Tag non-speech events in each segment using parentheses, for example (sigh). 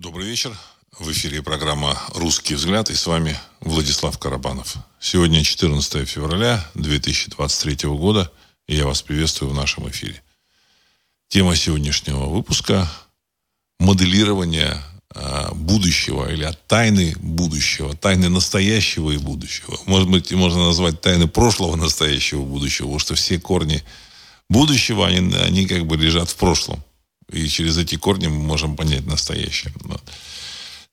Добрый вечер. В эфире программа «Русский взгляд» и с вами Владислав Карабанов. Сегодня 14 февраля 2023 года, и я вас приветствую в нашем эфире. Тема сегодняшнего выпуска – моделирование а, будущего или от тайны будущего, тайны настоящего и будущего. Может быть, можно назвать тайны прошлого, настоящего, будущего, потому что все корни будущего, они, они как бы лежат в прошлом. И через эти корни мы можем понять настоящее.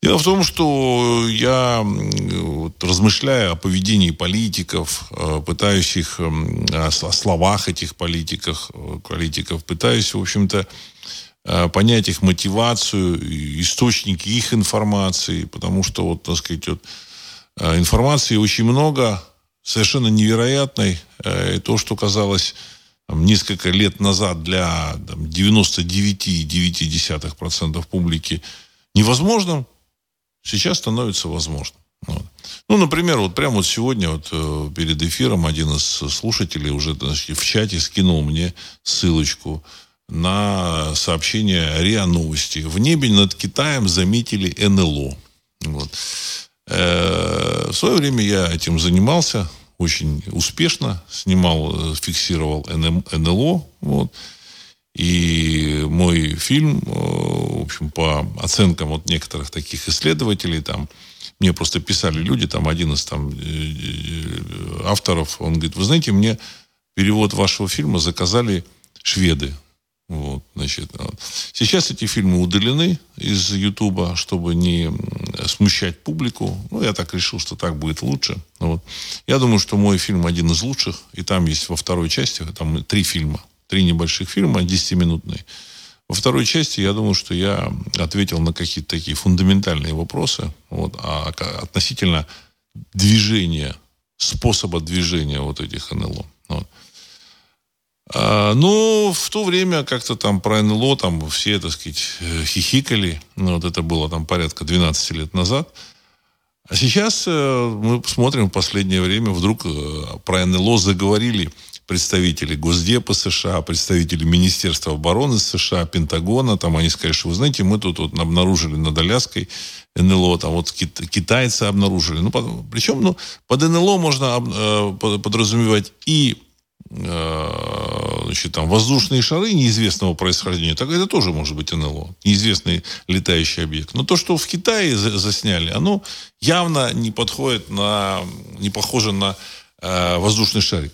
Дело в том, что я, вот, размышляя о поведении политиков, э, пытаюсь их, о словах этих политиков, э, политиков пытаюсь, в общем-то, э, понять их мотивацию, источники их информации, потому что, вот, так сказать, вот, информации очень много, совершенно невероятной. И то, что казалось там, несколько лет назад для 99,9% публики невозможным, сейчас становится возможным. Вот. Ну, например, вот прямо вот сегодня вот э, перед эфиром один из слушателей уже значит, в чате скинул мне ссылочку на сообщение РИА Новости. В небе над Китаем заметили НЛО. Вот. Э, в свое время я этим занимался очень успешно, снимал, э, фиксировал НЛО. Вот. И мой фильм, э, в общем, по оценкам вот некоторых таких исследователей, там, мне просто писали люди, там, один из там, э, авторов, он говорит, вы знаете, мне перевод вашего фильма заказали шведы. Вот, значит, вот. Сейчас эти фильмы удалены из Ютуба, чтобы не смущать публику. Ну, я так решил, что так будет лучше. Вот. Я думаю, что мой фильм один из лучших. И там есть во второй части, там три фильма. Три небольших фильма, 10-минутные. Во второй части, я думаю, что я ответил на какие-то такие фундаментальные вопросы вот, а относительно движения, способа движения вот этих НЛО. Вот. А, ну, в то время как-то там про НЛО там все, так сказать, э, хихикали. Ну, вот это было там порядка 12 лет назад. А сейчас э, мы смотрим в последнее время, вдруг э, про НЛО заговорили представители Госдепа США, представители Министерства обороны США, Пентагона. Там они сказали, что, вы знаете, мы тут вот обнаружили над Аляской НЛО, там вот китайцы обнаружили. Ну, причем, ну, под НЛО можно подразумевать и значит, там, воздушные шары неизвестного происхождения, так это тоже может быть НЛО, неизвестный летающий объект. Но то, что в Китае засняли, оно явно не подходит на, не похоже на э, воздушный шарик.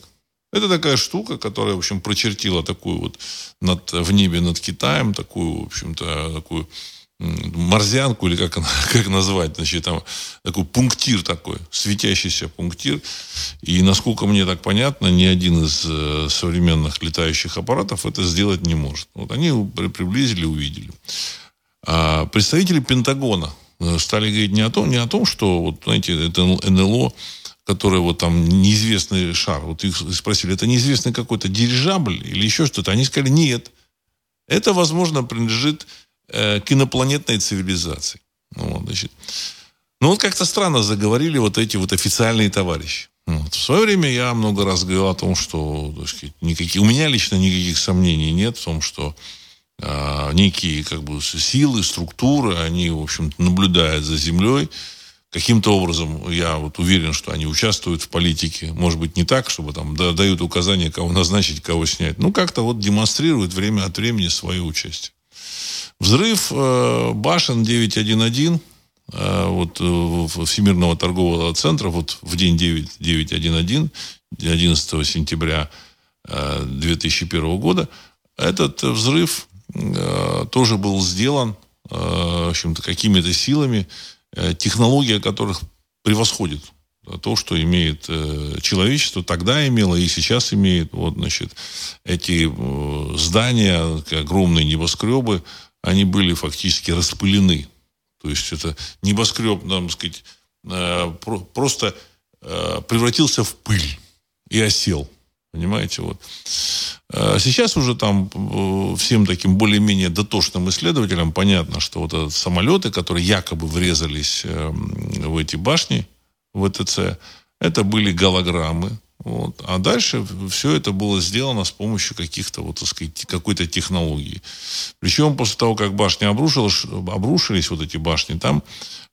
Это такая штука, которая, в общем, прочертила такую вот над, в небе над Китаем, такую, в общем-то, такую морзянку, или как, (laughs) как назвать, значит, там такой пунктир такой, светящийся пунктир. И, насколько мне так понятно, ни один из э, современных летающих аппаратов это сделать не может. Вот они приблизили, увидели. А представители Пентагона э, стали говорить не о том, не о том, что, вот, знаете, это НЛО, которое вот там неизвестный шар. Вот их спросили, это неизвестный какой-то дирижабль или еще что-то. Они сказали, нет. Это, возможно, принадлежит э, к инопланетной цивилизации. Ну, вот, значит. Ну, вот как-то странно заговорили вот эти вот официальные товарищи. Вот. В свое время я много раз говорил о том, что так сказать, никаких, у меня лично никаких сомнений нет в том, что э, некие как бы, силы, структуры, они, в общем наблюдают за Землей. Каким-то образом я вот уверен, что они участвуют в политике. Может быть, не так, чтобы там дают указания, кого назначить, кого снять. Ну, как-то вот демонстрируют время от времени свое участие. Взрыв э, башен 911 э, вот, э, Всемирного торгового центра вот в день 9, 911, 11 сентября 2001 года, этот взрыв тоже был сделан в общем-то, какими-то силами, технология которых превосходит то, что имеет человечество, тогда имело и сейчас имеет. Вот, значит, эти здания, огромные небоскребы, они были фактически распылены. То есть это небоскреб, нам сказать, э, просто э, превратился в пыль и осел. Понимаете, вот. Э, сейчас уже там всем таким более-менее дотошным исследователям понятно, что вот самолеты, которые якобы врезались в эти башни, ВТЦ, это были голограммы, Вот. А дальше все это было сделано с помощью каких-то, вот, так сказать, какой-то технологии. Причем после того, как башни обрушились, обрушились, вот эти башни, там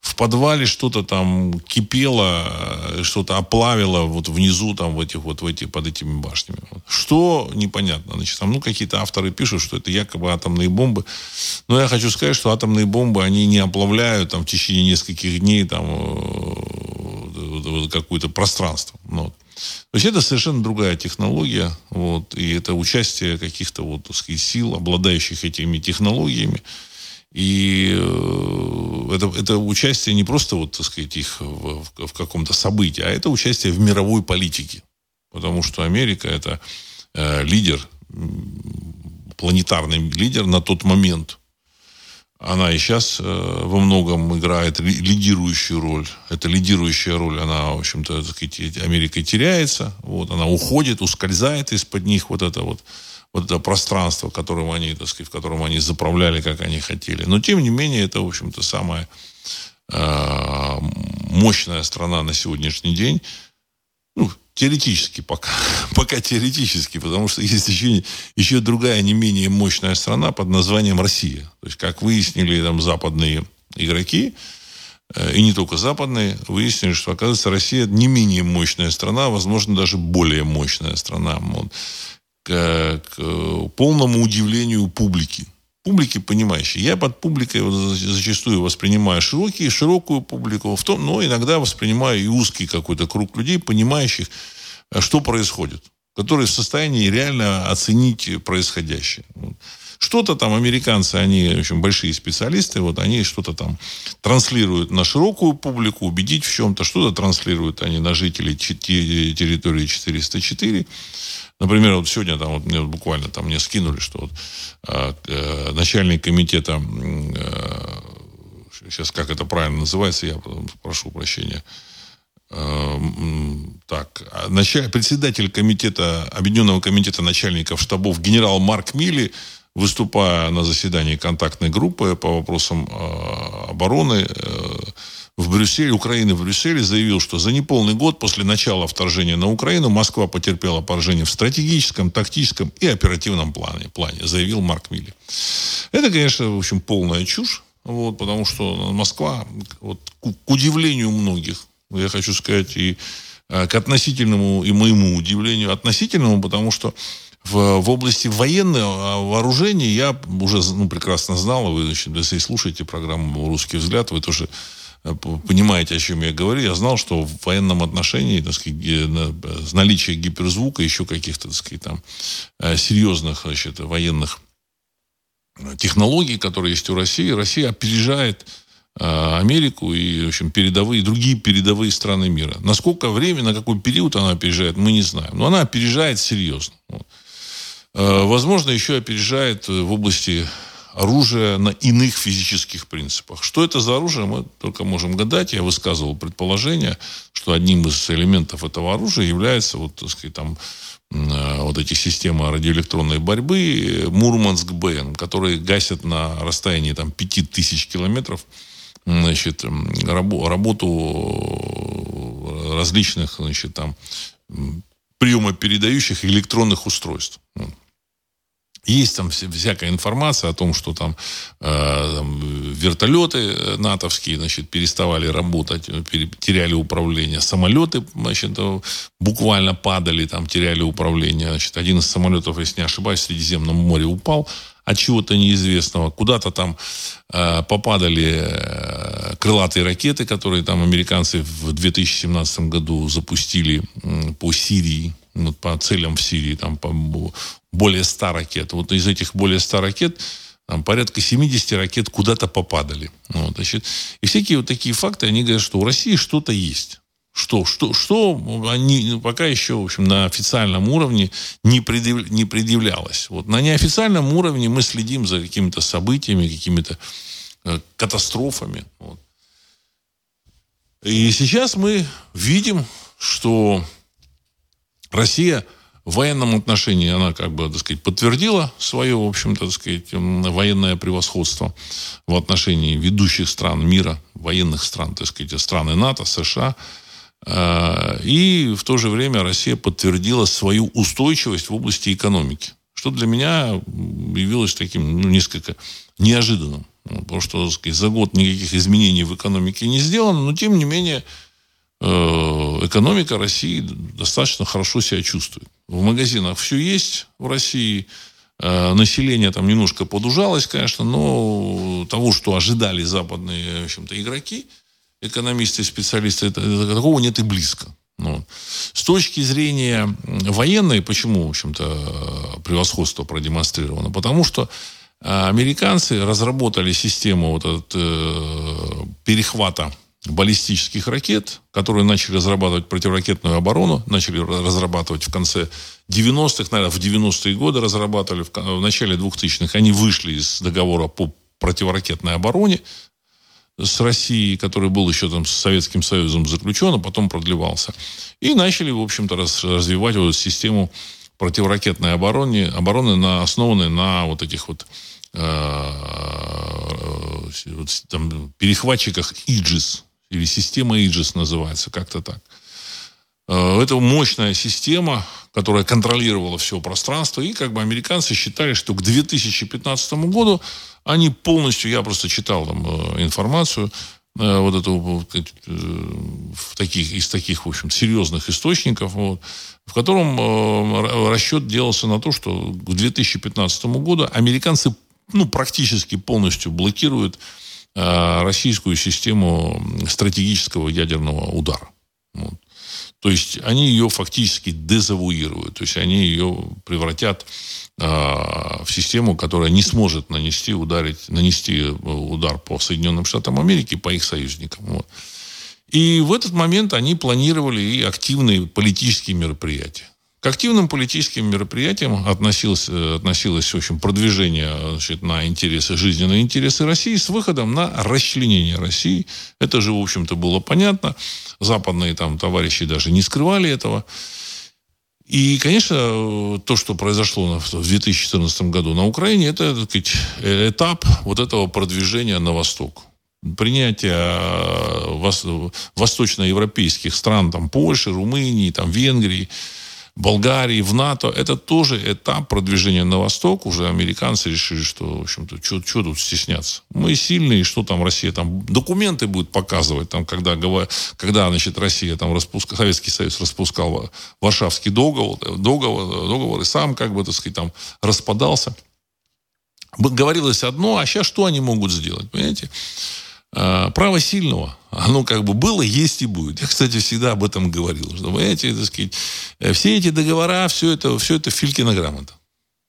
в подвале что-то там кипело, э, что-то оплавило вот внизу, там, в этих, вот в эти, под этими башнями. Что непонятно. Значит, там, ну, какие-то авторы пишут, что это якобы атомные бомбы. Но я хочу сказать, что атомные бомбы, они не оплавляют там в течение нескольких дней там э, какое-то пространство. Ну, то есть это совершенно другая технология, вот, и это участие каких-то вот, так сказать, сил, обладающих этими технологиями. И э, это, это участие не просто, вот, так сказать, их в, в, в каком-то событии, а это участие в мировой политике. Потому что Америка это э, лидер, планетарный лидер на тот момент она и сейчас э, во многом играет лидирующую роль. Эта лидирующая роль, она, в общем-то, Америкой теряется. Вот, она уходит, ускользает из-под них вот это вот, вот это пространство, которым они, так сказать, в котором они заправляли, как они хотели. Но, тем не менее, это, в общем-то, самая э, мощная страна на сегодняшний день. Ну, Теоретически пока. (laughs) пока теоретически, потому что есть еще, еще другая не менее мощная страна под названием Россия. То есть, как выяснили там западные игроки, э, и не только западные, выяснили, что, оказывается, Россия не менее мощная страна, возможно, даже более мощная страна. Вот, к, к полному удивлению публики публики понимающей. Я под публикой зачастую воспринимаю широкие, широкую публику, в том, но иногда воспринимаю и узкий какой-то круг людей, понимающих, э, что происходит, которые в состоянии реально оценить происходящее. Что-то там американцы, они, в общем, большие специалисты, вот они что-то там транслируют на широкую публику, убедить в чем-то, что-то транслируют они на жителей территории 404. Например, вот сегодня там вот мне буквально там мне скинули, что вот а, э, начальник комитета, э, сейчас как это правильно называется, я прошу прощения, э, так, а началь, председатель комитета, Объединенного комитета начальников штабов генерал Марк Милли, выступая на заседании контактной группы по вопросам э, обороны, э, в Брюсселе, Украины в Брюсселе заявил, что за неполный год после начала вторжения на Украину Москва потерпела поражение в стратегическом, тактическом и оперативном плане, плане заявил Марк Милли. Это, конечно, в общем, полная чушь, вот, потому что Москва, вот, к, к удивлению многих, я хочу сказать, и э, к относительному, и моему удивлению, относительному, потому что в, в области военного вооружения я уже ну, прекрасно знал, вы, значит, если слушаете программу «Русский взгляд», вы тоже понимаете, о чем я говорю, я знал, что в военном отношении, так сказать, наличие гиперзвука, еще каких-то, так сказать, там, э, серьезных, значит, военных э, технологий, которые есть у России, Россия опережает Америку и, в общем, передовые, другие передовые страны мира. Насколько время, на какой период она опережает, мы не знаем. Но она опережает серьезно. Возможно, еще опережает в области оружие на иных физических принципах. Что это за оружие, мы только можем гадать. Я высказывал предположение, что одним из элементов этого оружия является вот, так сказать, там, э, вот эти системы радиоэлектронной борьбы Мурманск-БН, которые гасят на расстоянии там, 5000 километров значит, работу различных значит, там, приемопередающих электронных устройств. Есть там всякая информация о том, что там, э, там вертолеты э, натовские, значит, переставали работать, э, теряли управление. Самолеты, значит, э, буквально падали, там, теряли управление. Значит, один из самолетов, если не ошибаюсь, в Средиземном море упал от чего-то неизвестного. Куда-то там э, попадали э, крылатые ракеты, которые там американцы в 2017 году запустили э, по Сирии вот по целям в Сирии, там по более 100 ракет. Вот из этих более 100 ракет там, порядка 70 ракет куда-то попадали. Вот, значит, и всякие вот такие факты, они говорят, что у России что-то есть. Что, что, что они пока еще, в общем, на официальном уровне не, предъяв, не предъявлялось. Вот на неофициальном уровне мы следим за какими-то событиями, какими-то э, катастрофами. Вот. И сейчас мы видим, что Россия в военном отношении, она как бы, так сказать, подтвердила свое, в общем-то, так сказать, военное превосходство в отношении ведущих стран мира, военных стран, так сказать, страны НАТО, США. А, и в то же время Россия подтвердила свою устойчивость в области экономики. Что для меня явилось таким, ну, несколько неожиданным. Потому что, так сказать, за год никаких изменений в экономике не сделано, но тем не менее э, экономика России достаточно хорошо себя чувствует. В магазинах все есть в России, э, население там немножко подужалось, конечно, но того, что ожидали западные, в общем-то, игроки, экономисты, специалисты, такого нет и близко. Ну, с точки зрения военной, почему, в общем-то, превосходство продемонстрировано? Потому что а, американцы разработали систему вот этот, э, перехвата баллистических ракет, которые начали разрабатывать противоракетную оборону, начали разрабатывать в конце 90-х, наверное, в 90-е годы разрабатывали, в, начале 2000-х. Они вышли из договора по противоракетной обороне с Россией, который был еще там с Советским Союзом заключен, а потом продлевался. И начали, в общем-то, раз, развивать вот систему противоракетной обороны, обороны на, основанной на вот этих вот Э, вот, там, перехватчиках Иджис, или система Иджис называется, как-то так. Э, это мощная система, которая контролировала все пространство, и как бы американцы считали, что к 2015 году они полностью, я просто читал там э, информацию, вот эту в таких, из таких, в общем, серьезных источников, вот, в котором расчет делался на то, что к 2015 году американцы ну, практически полностью блокирует э, российскую систему стратегического ядерного удара. Вот. То есть они ее фактически дезавуируют, то есть они ее превратят э, в систему, которая не сможет нанести, ударить, нанести удар по Соединенным Штатам Америки, по их союзникам. Вот. И в этот момент они планировали и активные политические мероприятия. К активным политическим мероприятиям относилось, э, относилось в общем, продвижение значит, на интересы, жизненные интересы России с выходом на расчленение России. Это же, в общем-то, было понятно. Западные там товарищи даже не скрывали этого. И, конечно, то, что произошло в 2014 году на Украине, это так сказать, этап вот этого продвижения на восток принятие э, восточноевропейских стран, там, Польши, Румынии, там, Венгрии, Болгарии, в НАТО, это тоже этап продвижения на восток. Уже американцы решили, что, в общем-то, что тут стесняться. Мы сильные, что там Россия там документы будет показывать, там, когда, когда значит, Россия, там, распуск... Советский Союз распускал Варшавский договор, договор, договор, и сам, как бы, так сказать, там, распадался. Говорилось одно, а сейчас что они могут сделать, понимаете? А, право сильного, оно как бы было, есть и будет. Я, кстати, всегда об этом говорил. Что, понимаете, так сказать, э, все эти договора, все это, все это Филькина грамота.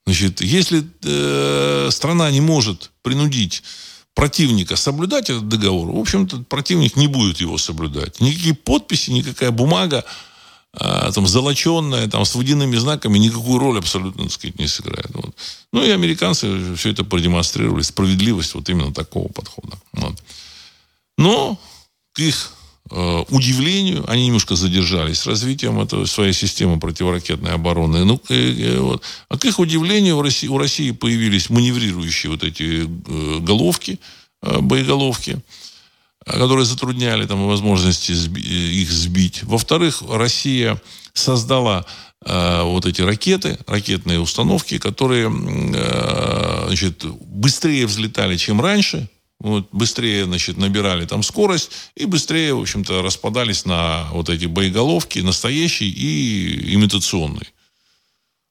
Значит, если э, страна не может принудить противника соблюдать этот договор, в общем-то, противник не будет его соблюдать. Никакие подписи, никакая бумага, э, там, золоченная, там, с водяными знаками никакую роль абсолютно, так сказать, не сыграет. Вот. Ну, и американцы все это продемонстрировали, справедливость вот именно такого подхода. Вот. Но к их э, удивлению, они немножко задержались развитием этого, своей системы противоракетной обороны. Ну, э, э, вот. А к их удивлению в России, у России появились маневрирующие вот эти э, головки, боеголовки, которые затрудняли там возможности сби- их сбить. Во-вторых, Россия создала э, вот эти ракеты, ракетные установки, которые э, значит, быстрее взлетали, чем раньше, вот, быстрее, значит, набирали там скорость и быстрее, в общем-то, распадались на вот эти боеголовки, настоящие и имитационные,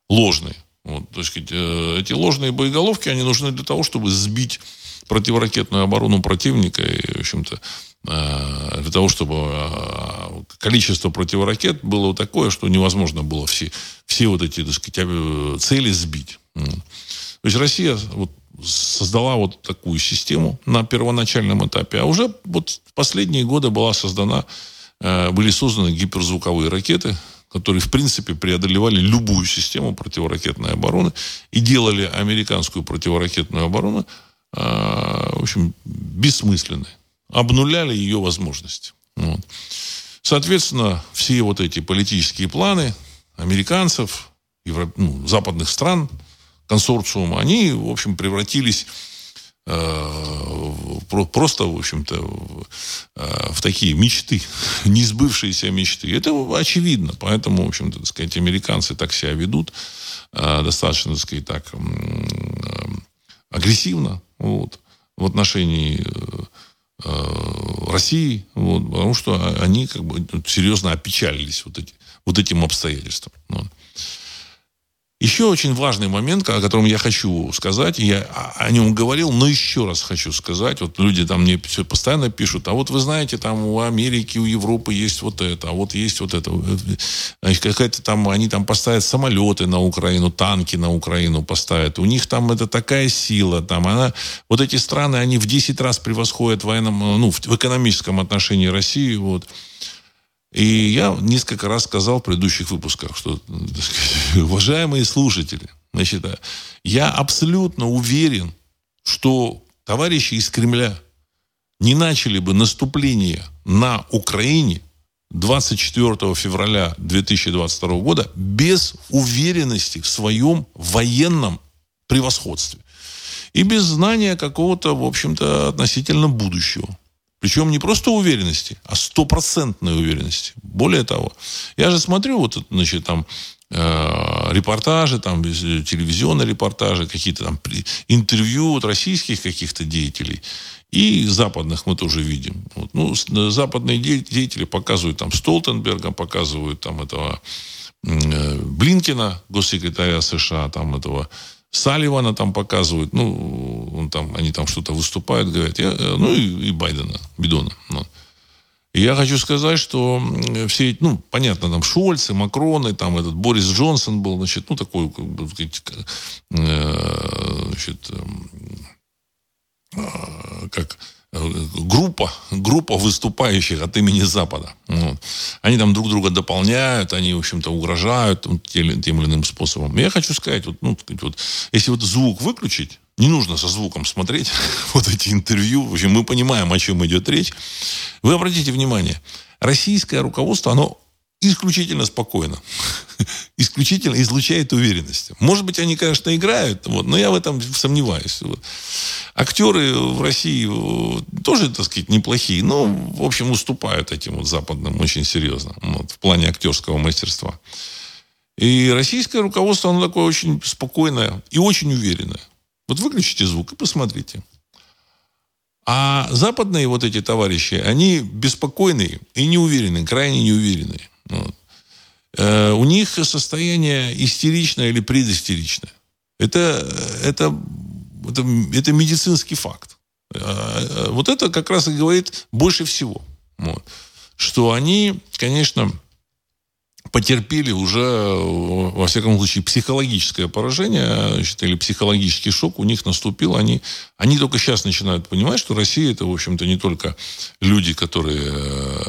ложные. Вот, то есть э, эти ложные боеголовки, они нужны для того, чтобы сбить противоракетную оборону противника и, в общем-то, э, для того, чтобы э, количество противоракет было такое, что невозможно было все, все вот эти, так сказать, цели сбить. То есть Россия вот создала вот такую систему на первоначальном этапе. А уже вот в последние годы была создана, э, были созданы гиперзвуковые ракеты, которые, в принципе, преодолевали любую систему противоракетной обороны и делали американскую противоракетную оборону, э, в общем, бессмысленной. Обнуляли ее возможности. Вот. Соответственно, все вот эти политические планы американцев, евро... ну, западных стран – консорциума, они, в общем, превратились просто, в общем-то, в такие мечты, (laughs) не сбывшиеся мечты. Это очевидно. Поэтому, в общем-то, так сказать, американцы так себя ведут достаточно, так сказать, так агрессивно вот, в отношении России, вот, потому что они как бы серьезно опечалились вот, эти, вот этим обстоятельством. Вот. Еще очень важный момент, о котором я хочу сказать, я о нем говорил, но еще раз хочу сказать. Вот люди там мне все постоянно пишут, а вот вы знаете, там у Америки, у Европы есть вот это, а вот есть вот это. Какая-то там, они там поставят самолеты на Украину, танки на Украину поставят. У них там это такая сила, там она, вот эти страны, они в 10 раз превосходят военном, ну, в, в экономическом отношении России, вот. И я несколько раз сказал в предыдущих выпусках, что, сказать, (laughs) уважаемые слушатели, значит, я абсолютно уверен, что товарищи из Кремля не начали бы наступление на Украине 24 февраля 2022 года без уверенности в своем военном превосходстве и без знания какого-то, в общем-то, относительно будущего. Причем не просто уверенности, а стопроцентной уверенности. Более того, я же смотрю вот, значит, там, э, репортажи, там, телевизионные репортажи, какие-то там интервью от российских каких-то деятелей. И западных мы тоже видим. Вот. Ну, западные деятели показывают там Столтенберга, показывают там этого э, Блинкина, госсекретаря США, там этого Салливана там показывают, ну, он там, они там что-то выступают, говорят, я, э, ну, и, и Байдена, Бидона. Ну. Я хочу сказать, что все, ну, понятно, там Шольцы, Макроны, там этот Борис Джонсон был, значит, ну, такой, как бы, э, значит, э, как группа, группа выступающих от имени Запада. Они там друг друга дополняют, они, в общем-то, угрожают тем, тем или иным способом. Я хочу сказать, вот, ну, вот, если вот звук выключить, не нужно со звуком смотреть (laughs) вот эти интервью. В общем, мы понимаем, о чем идет речь. Вы обратите внимание, российское руководство, оно исключительно спокойно. (laughs) исключительно излучает уверенность. Может быть, они, конечно, играют, вот, но я в этом сомневаюсь. Вот. Актеры в России э, тоже, так сказать, неплохие, но, в общем, уступают этим вот западным очень серьезно вот, в плане актерского мастерства. И российское руководство, оно такое очень спокойное и очень уверенное. Вот выключите звук и посмотрите. А западные вот эти товарищи, они беспокойные и неуверенные, крайне неуверенные. Вот. Э, у них состояние истеричное или предистеричное. Это, это, это, это медицинский факт. Э, э, вот это как раз и говорит больше всего. Вот. Что они, конечно, потерпели уже, во всяком случае, психологическое поражение значит, или психологический шок у них наступил. Они, они только сейчас начинают понимать, что Россия это, в общем-то, не только люди, которые Э,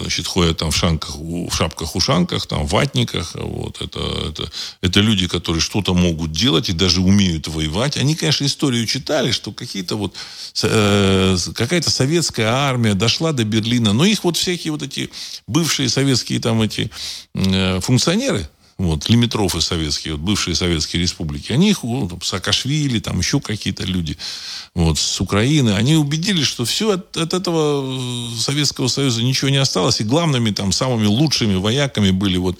значит, ходят там в, шанках, в шапках-ушанках, там, в ватниках. Вот, это, это, это люди, которые что-то могут делать и даже умеют воевать. Они, конечно, историю читали, что какие-то вот, э, какая-то советская армия дошла до Берлина, но их вот всякие вот эти бывшие советские там эти э, функционеры, вот, лимитрофы советские, вот, бывшие советские республики, они их, вот, Саакашвили, там еще какие-то люди вот, с Украины, они убедились, что все от, от этого э, Советского Союза ничего не осталось, и главными, там, самыми лучшими вояками были вот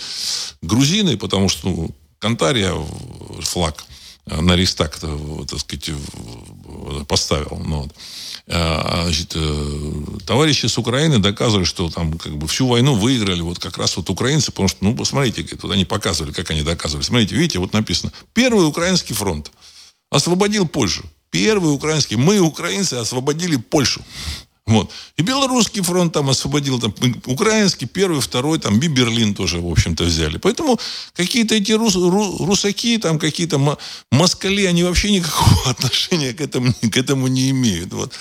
грузины, потому что, ну, Кантария флаг на Рейстаг, так сказать, поставил. Ну, вот. А, значит, э, товарищи с Украины доказывали, что там как бы всю войну выиграли вот как раз вот украинцы, потому что, ну, посмотрите, тут они показывали, как они доказывали. Смотрите, видите, вот написано. Первый украинский фронт освободил Польшу. Первый украинский. Мы, украинцы, освободили Польшу. Вот. И Белорусский фронт там освободил, там, украинский, первый, второй, там, Биберлин тоже, в общем-то, взяли. Поэтому какие-то эти рус, ру, русаки, там, какие-то москали, они вообще никакого (laughs) отношения к этому, к этому не имеют. Вот.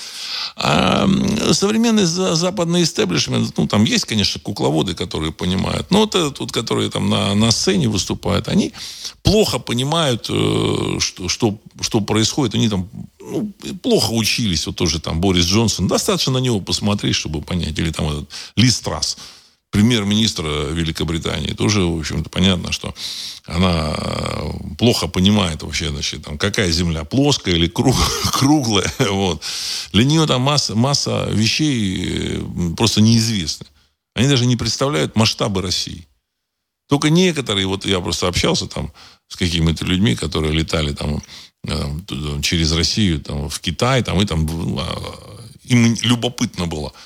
А современный западный истеблишмент, ну, там есть, конечно, кукловоды, которые понимают, но вот этот, которые там на, на сцене выступают, они плохо понимают, э, что, что, что происходит. Они там ну, плохо учились, вот тоже там Борис Джонсон. Достаточно на него посмотреть, чтобы понять. Или там этот Ли Страс. премьер-министра Великобритании, тоже, в общем-то, понятно, что она э, плохо понимает вообще, значит, там, какая земля, плоская или круг, (laughs) круглая. (laughs) Вот. Для нее там масса, масса вещей э, просто неизвестны. Они даже не представляют масштабы России. Только некоторые, вот я просто общался там с какими-то людьми, которые летали там э, через Россию там, в Китай, там, и там а, им любопытно было –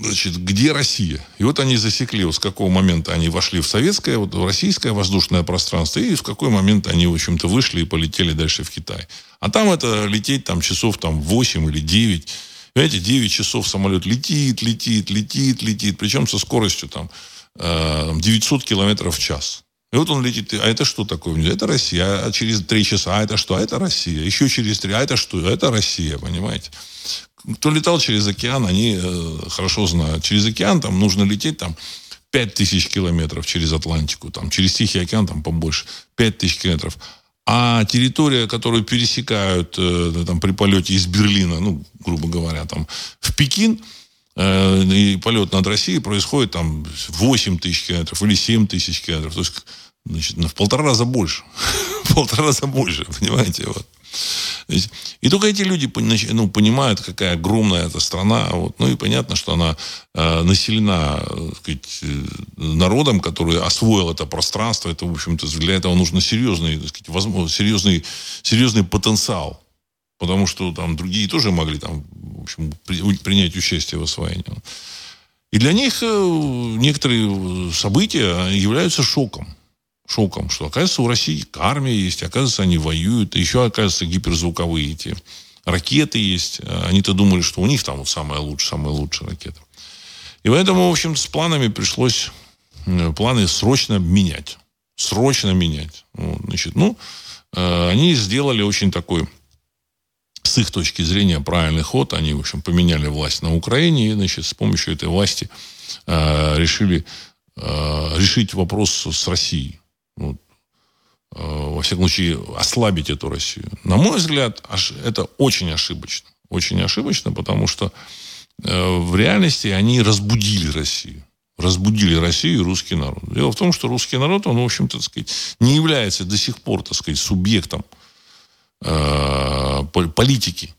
значит, где Россия? И вот они засекли, вот с какого момента они вошли в советское, вот в российское воздушное пространство, и в какой момент они, в общем-то, вышли и полетели дальше в Китай. А там это лететь там часов там 8 или 9. Понимаете, 9 часов самолет летит, летит, летит, летит, причем со скоростью там 900 э, километров в час. И вот он летит, а это что такое? Это Россия. А через три часа, а это что? А это Россия. Еще через три, а это что? Это Россия, понимаете? Кто летал через океан, они э, хорошо знают. Через океан там нужно лететь там 5 тысяч километров через Атлантику, там, через Тихий океан там побольше, 5 тысяч километров. А территория, которую пересекают э, там, при полете из Берлина, ну, грубо говоря, там, в Пекин, и полет над Россией происходит там 8 тысяч километров или 7 тысяч километров. То есть, значит, в полтора раза больше. (laughs) в полтора раза больше, (laughs) понимаете? Вот. И только эти люди ну, понимают, какая огромная эта страна. Вот. Ну и понятно, что она э, населена э, сказать, э, народом, который освоил это пространство. Это, в общем-то, для этого нужно серьезный, сказать, возможно, серьезный, серьезный потенциал. Потому что там другие тоже могли там, в общем, при, принять участие в освоении. И для них э, некоторые события являются шоком шоком, что, оказывается, у России армия есть, оказывается, они воюют, еще, оказывается, гиперзвуковые эти ракеты есть. Они-то думали, что у них там вот самая лучшая, самая лучшая ракета. И поэтому, в общем, с планами пришлось э, планы срочно менять. Срочно менять. Вот, значит, ну, э, они сделали очень такой, с их точки зрения, правильный ход. Они, в общем, поменяли власть на Украине и, значит, с помощью этой власти э, решили э, решить вопрос с Россией. Вот. Э, во всяком случае, ослабить эту Россию. На мой взгляд, это очень ошибочно. Очень ошибочно, потому что э, в реальности они разбудили Россию. Разбудили Россию и русский народ. Дело в том, что русский народ, он, в общем-то, сказать, не является до сих пор, так сказать, субъектом политики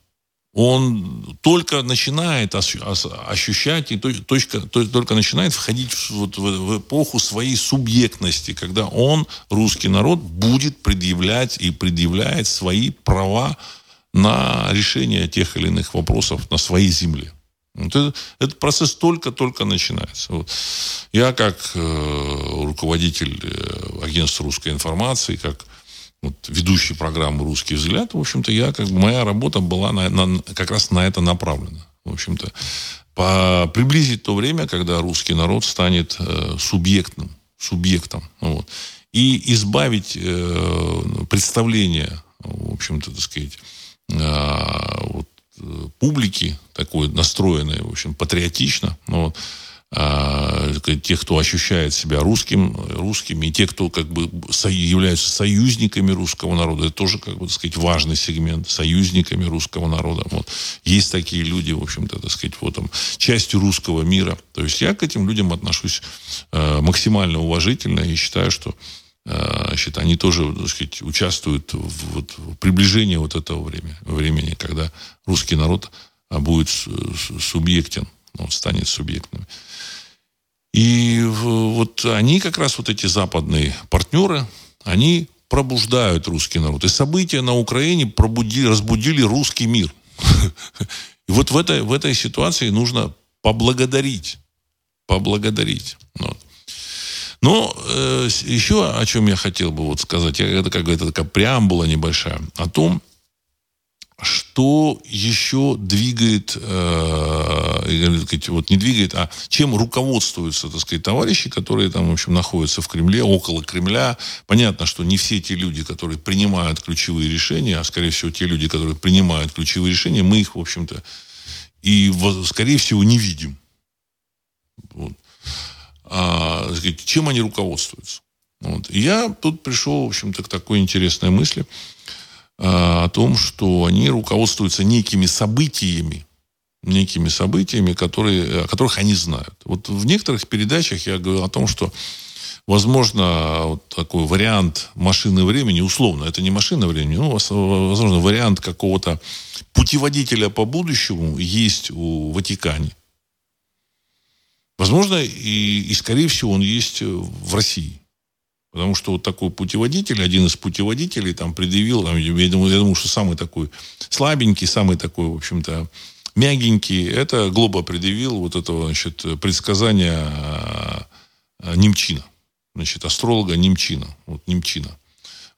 он только начинает ощущать и точка, только начинает входить вот, в эпоху своей субъектности, когда он, русский народ, будет предъявлять и предъявляет свои права на решение тех или иных вопросов на своей земле. Вот это, этот процесс только-только начинается. Вот. Я как э, руководитель э, агентства русской информации, как вот, ведущий программы «Русский взгляд», в общем-то, я, как бы, моя работа была на, на, как раз на это направлена. В общем-то, по, приблизить то время, когда русский народ станет э, субъектным, субъектом. Вот, и избавить э, представление, в общем-то, так сказать, э, вот, э, публики, такой настроенной, в общем, патриотично, вот, а, тех, кто ощущает себя русским, русскими, и те, кто как бы являются союзниками русского народа, это тоже, как бы, так сказать, важный сегмент, союзниками русского народа. Вот. Есть такие люди, в общем-то, так сказать, вот там, частью русского мира. То есть я к этим людям отношусь э, максимально уважительно и считаю, что э, значит, они тоже, так сказать, участвуют в, вот, в приближении вот этого времени, времени, когда русский народ будет субъектен, он станет субъектным. И вот они как раз, вот эти западные партнеры, они пробуждают русский народ. И события на Украине пробудили, разбудили русский мир. (laughs) И вот в этой, в этой ситуации нужно поблагодарить. Поблагодарить. Вот. Но э, еще о чем я хотел бы вот сказать, это как это такая преамбула небольшая, о том, что еще двигает, э, вот не двигает, а чем руководствуются, так сказать, товарищи, которые там, в общем, находятся в Кремле, около Кремля. Понятно, что не все те люди, которые принимают ключевые решения, а, скорее всего, те люди, которые принимают ключевые решения, мы их, в общем-то, и, скорее всего, не видим. Вот. А, сказать, чем они руководствуются? Вот. И я тут пришел, в общем-то, к такой интересной мысли – о том, что они руководствуются некими событиями, некими событиями, которые, о которых они знают. Вот в некоторых передачах я говорил о том, что возможно, вот такой вариант машины времени, условно, это не машина времени, ну, возможно, вариант какого-то путеводителя по будущему есть у Ватикане. Возможно, и, и скорее всего он есть в России. Потому что вот такой путеводитель, один из путеводителей там предъявил, там, я, думаю, я думаю, что самый такой слабенький, самый такой, в общем-то, мягенький, это Глоба предъявил вот этого, значит, предсказания а, а, Немчина. Значит, астролога Немчина. Вот Немчина.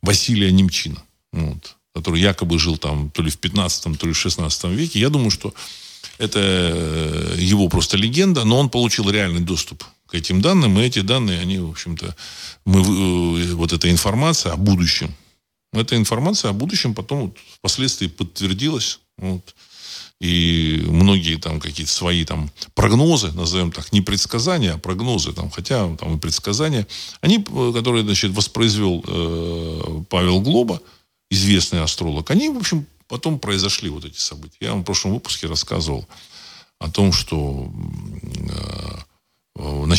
Василия Немчина. Вот, который якобы жил там то ли в 15 то ли в 16 веке. Я думаю, что это э, его просто легенда, но он получил реальный доступ этим данным, и эти данные, они, в общем-то, мы, э, вот эта информация о будущем, эта информация о будущем потом вот, впоследствии подтвердилась. Вот, и многие там какие-то свои там прогнозы, назовем так, не предсказания, а прогнозы, там, хотя там и предсказания, они, э, которые, значит, воспроизвел э, Павел Глоба, известный астролог, они, в общем, потом произошли вот эти события. Я вам в прошлом выпуске рассказывал о том, что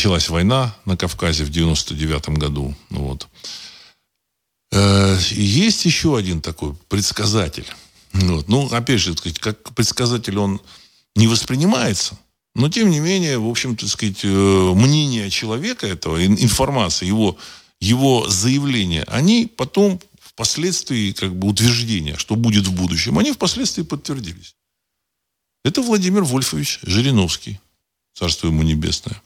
началась война на Кавказе в 99 году. Вот. Э, есть еще один такой предсказатель. Вот. Ну, опять же, как предсказатель он не воспринимается, но, тем не менее, в общем-то, сказать, э, мнение человека этого, информация, его, его заявления, они потом впоследствии, как бы, утверждения, что будет в будущем, они впоследствии подтвердились. Это Владимир Вольфович Жириновский, царство ему небесное.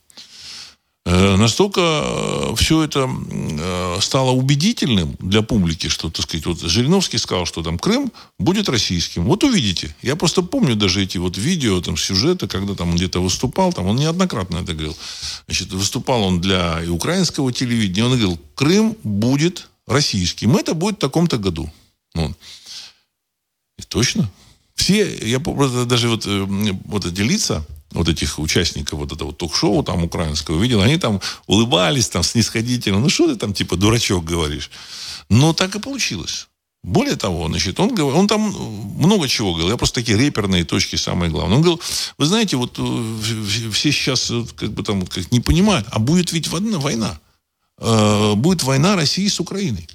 Э, настолько э, все это э, стало убедительным для публики, что, так сказать, вот Жириновский сказал, что там Крым будет российским. Вот увидите. Я просто помню даже эти вот видео, там, сюжеты, когда там он где-то выступал, там он неоднократно это говорил. Значит, выступал он для и украинского телевидения, он говорил, Крым будет российским. Это будет в таком-то году. Вот. И точно. Все, я даже вот, вот эти лица, вот этих участников вот этого ток-шоу там украинского видел, они там улыбались там снисходительно. Ну, что ты там типа дурачок говоришь? Но так и получилось. Более того, значит, он, он там много чего говорил. Я просто такие реперные точки самые главные. Он говорил, вы знаете, вот э, все сейчас как бы там как не понимают, а будет ведь война. Э, будет война России с Украиной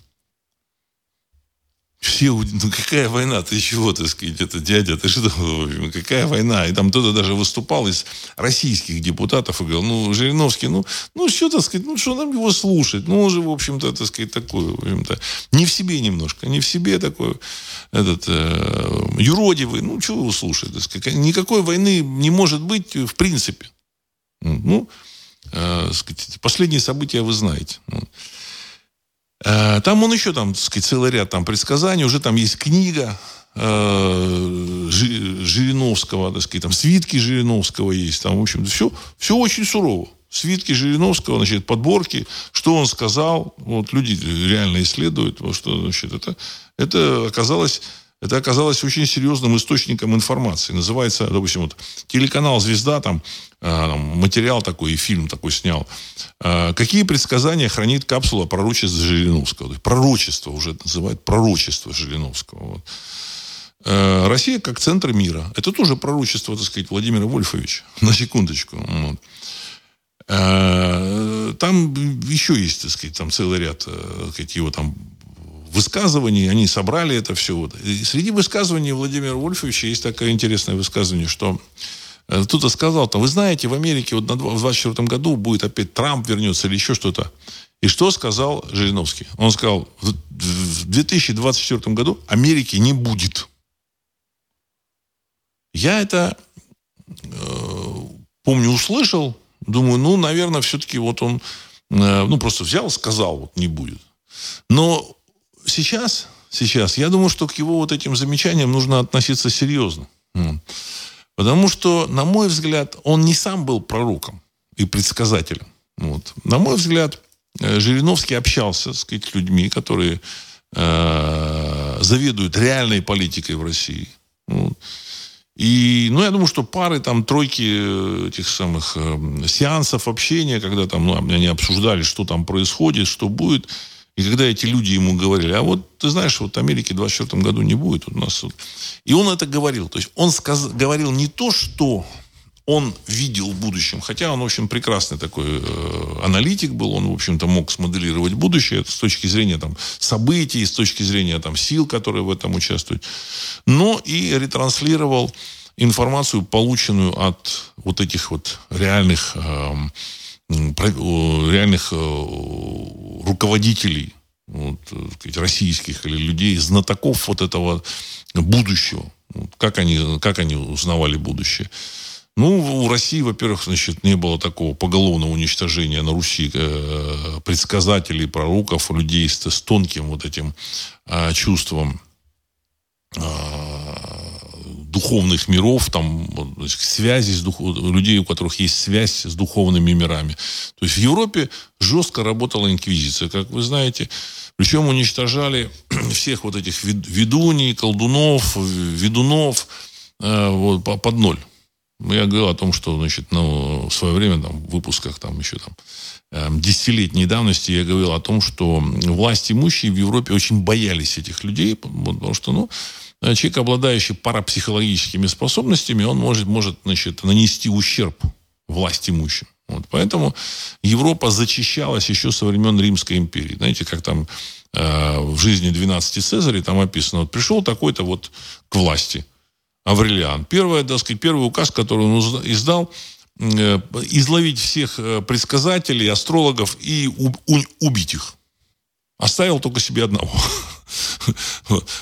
все, ну какая война, ты чего, так сказать, это дядя, ты что, какая война? И там кто-то даже выступал из российских депутатов и говорил, ну, Жириновский, ну, ну, что, так сказать, ну, что нам его слушать? Ну, он же, в общем-то, так сказать, такой, в общем-то, не в себе немножко, не в себе такой, этот, э, юродивый, ну, чего его слушать? Так сказать? Никакой войны не может быть в принципе. Ну, э, сказать, последние события вы знаете. Э, там он еще, там, так сказать, целый ряд там предсказаний. Уже там есть книга э, Жириновского, так сказать, там свитки Жириновского есть. Там, в общем, все, все очень сурово. Свитки Жириновского, значит, подборки, что он сказал. Вот люди реально исследуют, вот, что, значит, это, это оказалось это оказалось очень серьезным источником информации. Называется, допустим, вот телеканал «Звезда», там, э, материал такой и фильм такой снял. Э, какие предсказания хранит капсула пророчества Жириновского? Пророчество уже называют пророчество Жириновского. Вот. Э, Россия как центр мира. Это тоже пророчество, так сказать, Владимира Вольфовича. (laughs) На секундочку. Вот. Э, там еще есть, так сказать, там целый ряд, э, так сказать, его там высказываний, они собрали это все. Вот. И среди высказываний Владимира Вольфовича есть такое интересное высказывание, что э, кто-то сказал, там, вы знаете, в Америке вот на, в 24 году будет опять Трамп вернется или еще что-то. И что сказал Жириновский? Он сказал, в 2024 году Америки не будет. Я это, э, помню, услышал, думаю, ну, наверное, все-таки вот он, э, ну, просто взял, сказал, вот не будет. Но сейчас, сейчас, я думаю, что к его вот этим замечаниям нужно относиться серьезно. Потому что, на мой взгляд, он не сам был пророком и предсказателем. Вот. На мой взгляд, э, Жириновский общался с людьми, которые э, заведуют реальной политикой в России. Вот. И, ну, я думаю, что пары, там, тройки э, этих самых э, сеансов общения, когда там, ну, они обсуждали, что там происходит, что будет, И когда эти люди ему говорили, а вот ты знаешь, вот Америки в 24 году не будет у нас. Вот. И он это говорил. То есть он сказ... говорил не то, что он видел в будущем, хотя он, в общем, прекрасный такой э, аналитик был, он, в общем-то, мог смоделировать будущее с точки зрения там, событий, с точки зрения там, сил, которые в этом участвуют, но и ретранслировал информацию, полученную от вот этих вот реальных, э, реальных э, руководителей вот, сказать, российских или людей, знатоков вот этого будущего. Как они, как они узнавали будущее. Ну, у России, во-первых, значит, не было такого поголовного уничтожения на Руси э, предсказателей, пророков, людей с, с тонким вот этим э, чувством э, духовных миров, там, связи с дух... людей, у которых есть связь с духовными мирами. То есть в Европе жестко работала инквизиция, как вы знаете. Причем уничтожали (clears throat) всех вот этих ведуней, колдунов, ведунов э, вот, под ноль. Я говорил о том, что, значит, ну, в свое время, там, в выпусках, там, еще там, э, десятилетней давности я говорил о том, что власть имущие в Европе очень боялись этих людей, потому что, ну, человек, обладающий парапсихологическими способностями, он может, может значит, нанести ущерб власть имущим. Вот, поэтому Европа зачищалась еще со времен Римской империи. Знаете, как там э, в жизни 12 Цезарей там описано, вот пришел такой-то вот к власти – Аврелиан. Первое, так сказать, первый указ, который он издал, э, изловить всех э, предсказателей, астрологов и убить их. Оставил только себе одного.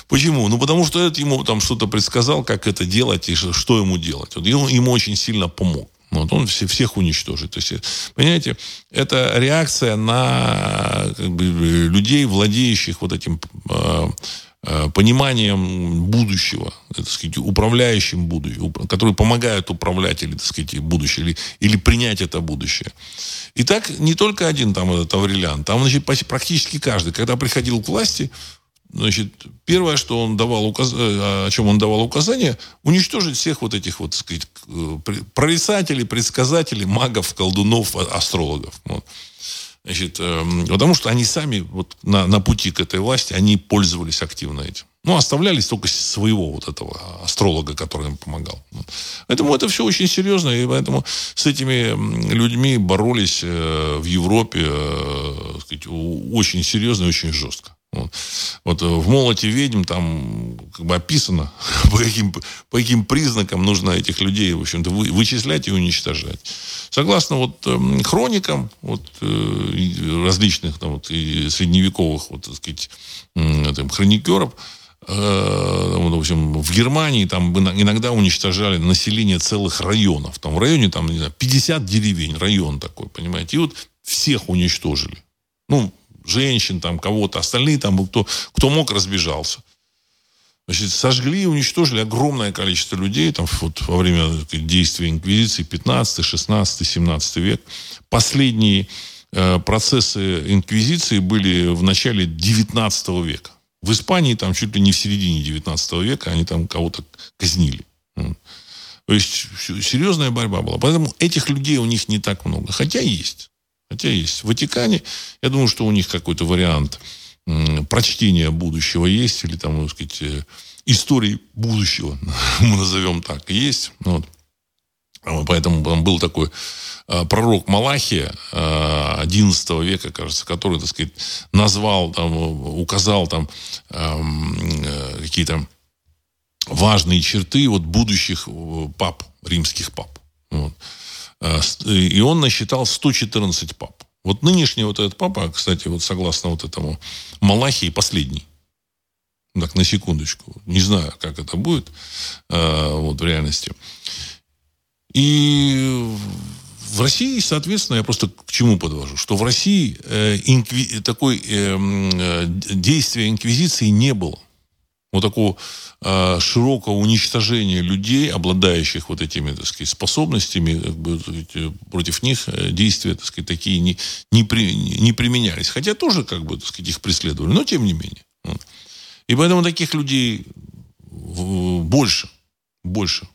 Почему? Ну, потому что этот ему там что-то предсказал, как это делать и что ему делать. Вот, и он ему очень сильно помог. Вот он все, всех уничтожит. То есть, понимаете, это реакция на как бы, людей, владеющих вот этим э, Э, пониманием будущего, так сказать, управляющим будущим, которые помогают управлять или, так сказать, будущее, или, или принять это будущее. И так не только один там этот Аврелиан, там, значит, практически каждый, когда приходил к власти, значит, первое, что он давал указ... Э, о чем он давал указания, уничтожить всех вот этих вот, так сказать, э, прорицателей, предсказателей, магов, колдунов, а, астрологов. Вот. Значит, э, потому что они сами вот на, на пути к этой власти, они пользовались активно этим. Ну, оставлялись только своего вот этого астролога, который им помогал. Поэтому это все очень серьезно, и поэтому с этими людьми боролись э, в Европе э, сказать, очень серьезно и очень жестко. Вот. вот э, в «Молоте ведьм» там как бы описано, (laughs) по каким, по каким признакам нужно этих людей, в общем-то, вы, вычислять и уничтожать. Согласно вот э, хроникам вот, э, различных там, вот, и средневековых вот, так сказать, э, там, хроникеров, в общем, в Германии там иногда уничтожали население целых районов. Там в районе там, не знаю, 50 деревень, район такой, понимаете. И вот всех уничтожили. Ну, женщин, там, кого-то, остальные там, кто, кто мог, разбежался. Значит, сожгли и уничтожили огромное количество людей там, вот, во время действия инквизиции 15, 16, 17 век. Последние э, процессы инквизиции были в начале 19 века. В Испании там чуть ли не в середине 19 века они там кого-то казнили. То есть серьезная борьба была. Поэтому этих людей у них не так много. Хотя есть. Хотя есть. В Ватикане, я думаю, что у них какой-то вариант прочтения будущего есть, или там, так сказать, э, истории будущего, (laughs) мы назовем так, есть. Вот. А поэтому там был такой э, пророк Малахия XI э, века, кажется, который, так сказать, назвал, там, указал там эм, какие-то важные черты вот будущих пап, римских пап. Вот. Э, и он насчитал 114 пап. Вот нынешний вот этот папа, кстати, вот согласно вот этому Малахии, последний. Так, на секундочку. Не знаю, как это будет э, вот в реальности. И в России, соответственно, я просто к чему подвожу, что в России э, инкви... такой э, э, действия инквизиции не было вот такого э, широкого уничтожения людей, обладающих вот этими, так сказать, способностями, как бы, против них э, действия, так сказать, такие не, не, при, не применялись. Хотя тоже, как бы, так сказать, их преследовали, но тем не менее. И поэтому таких людей больше, больше.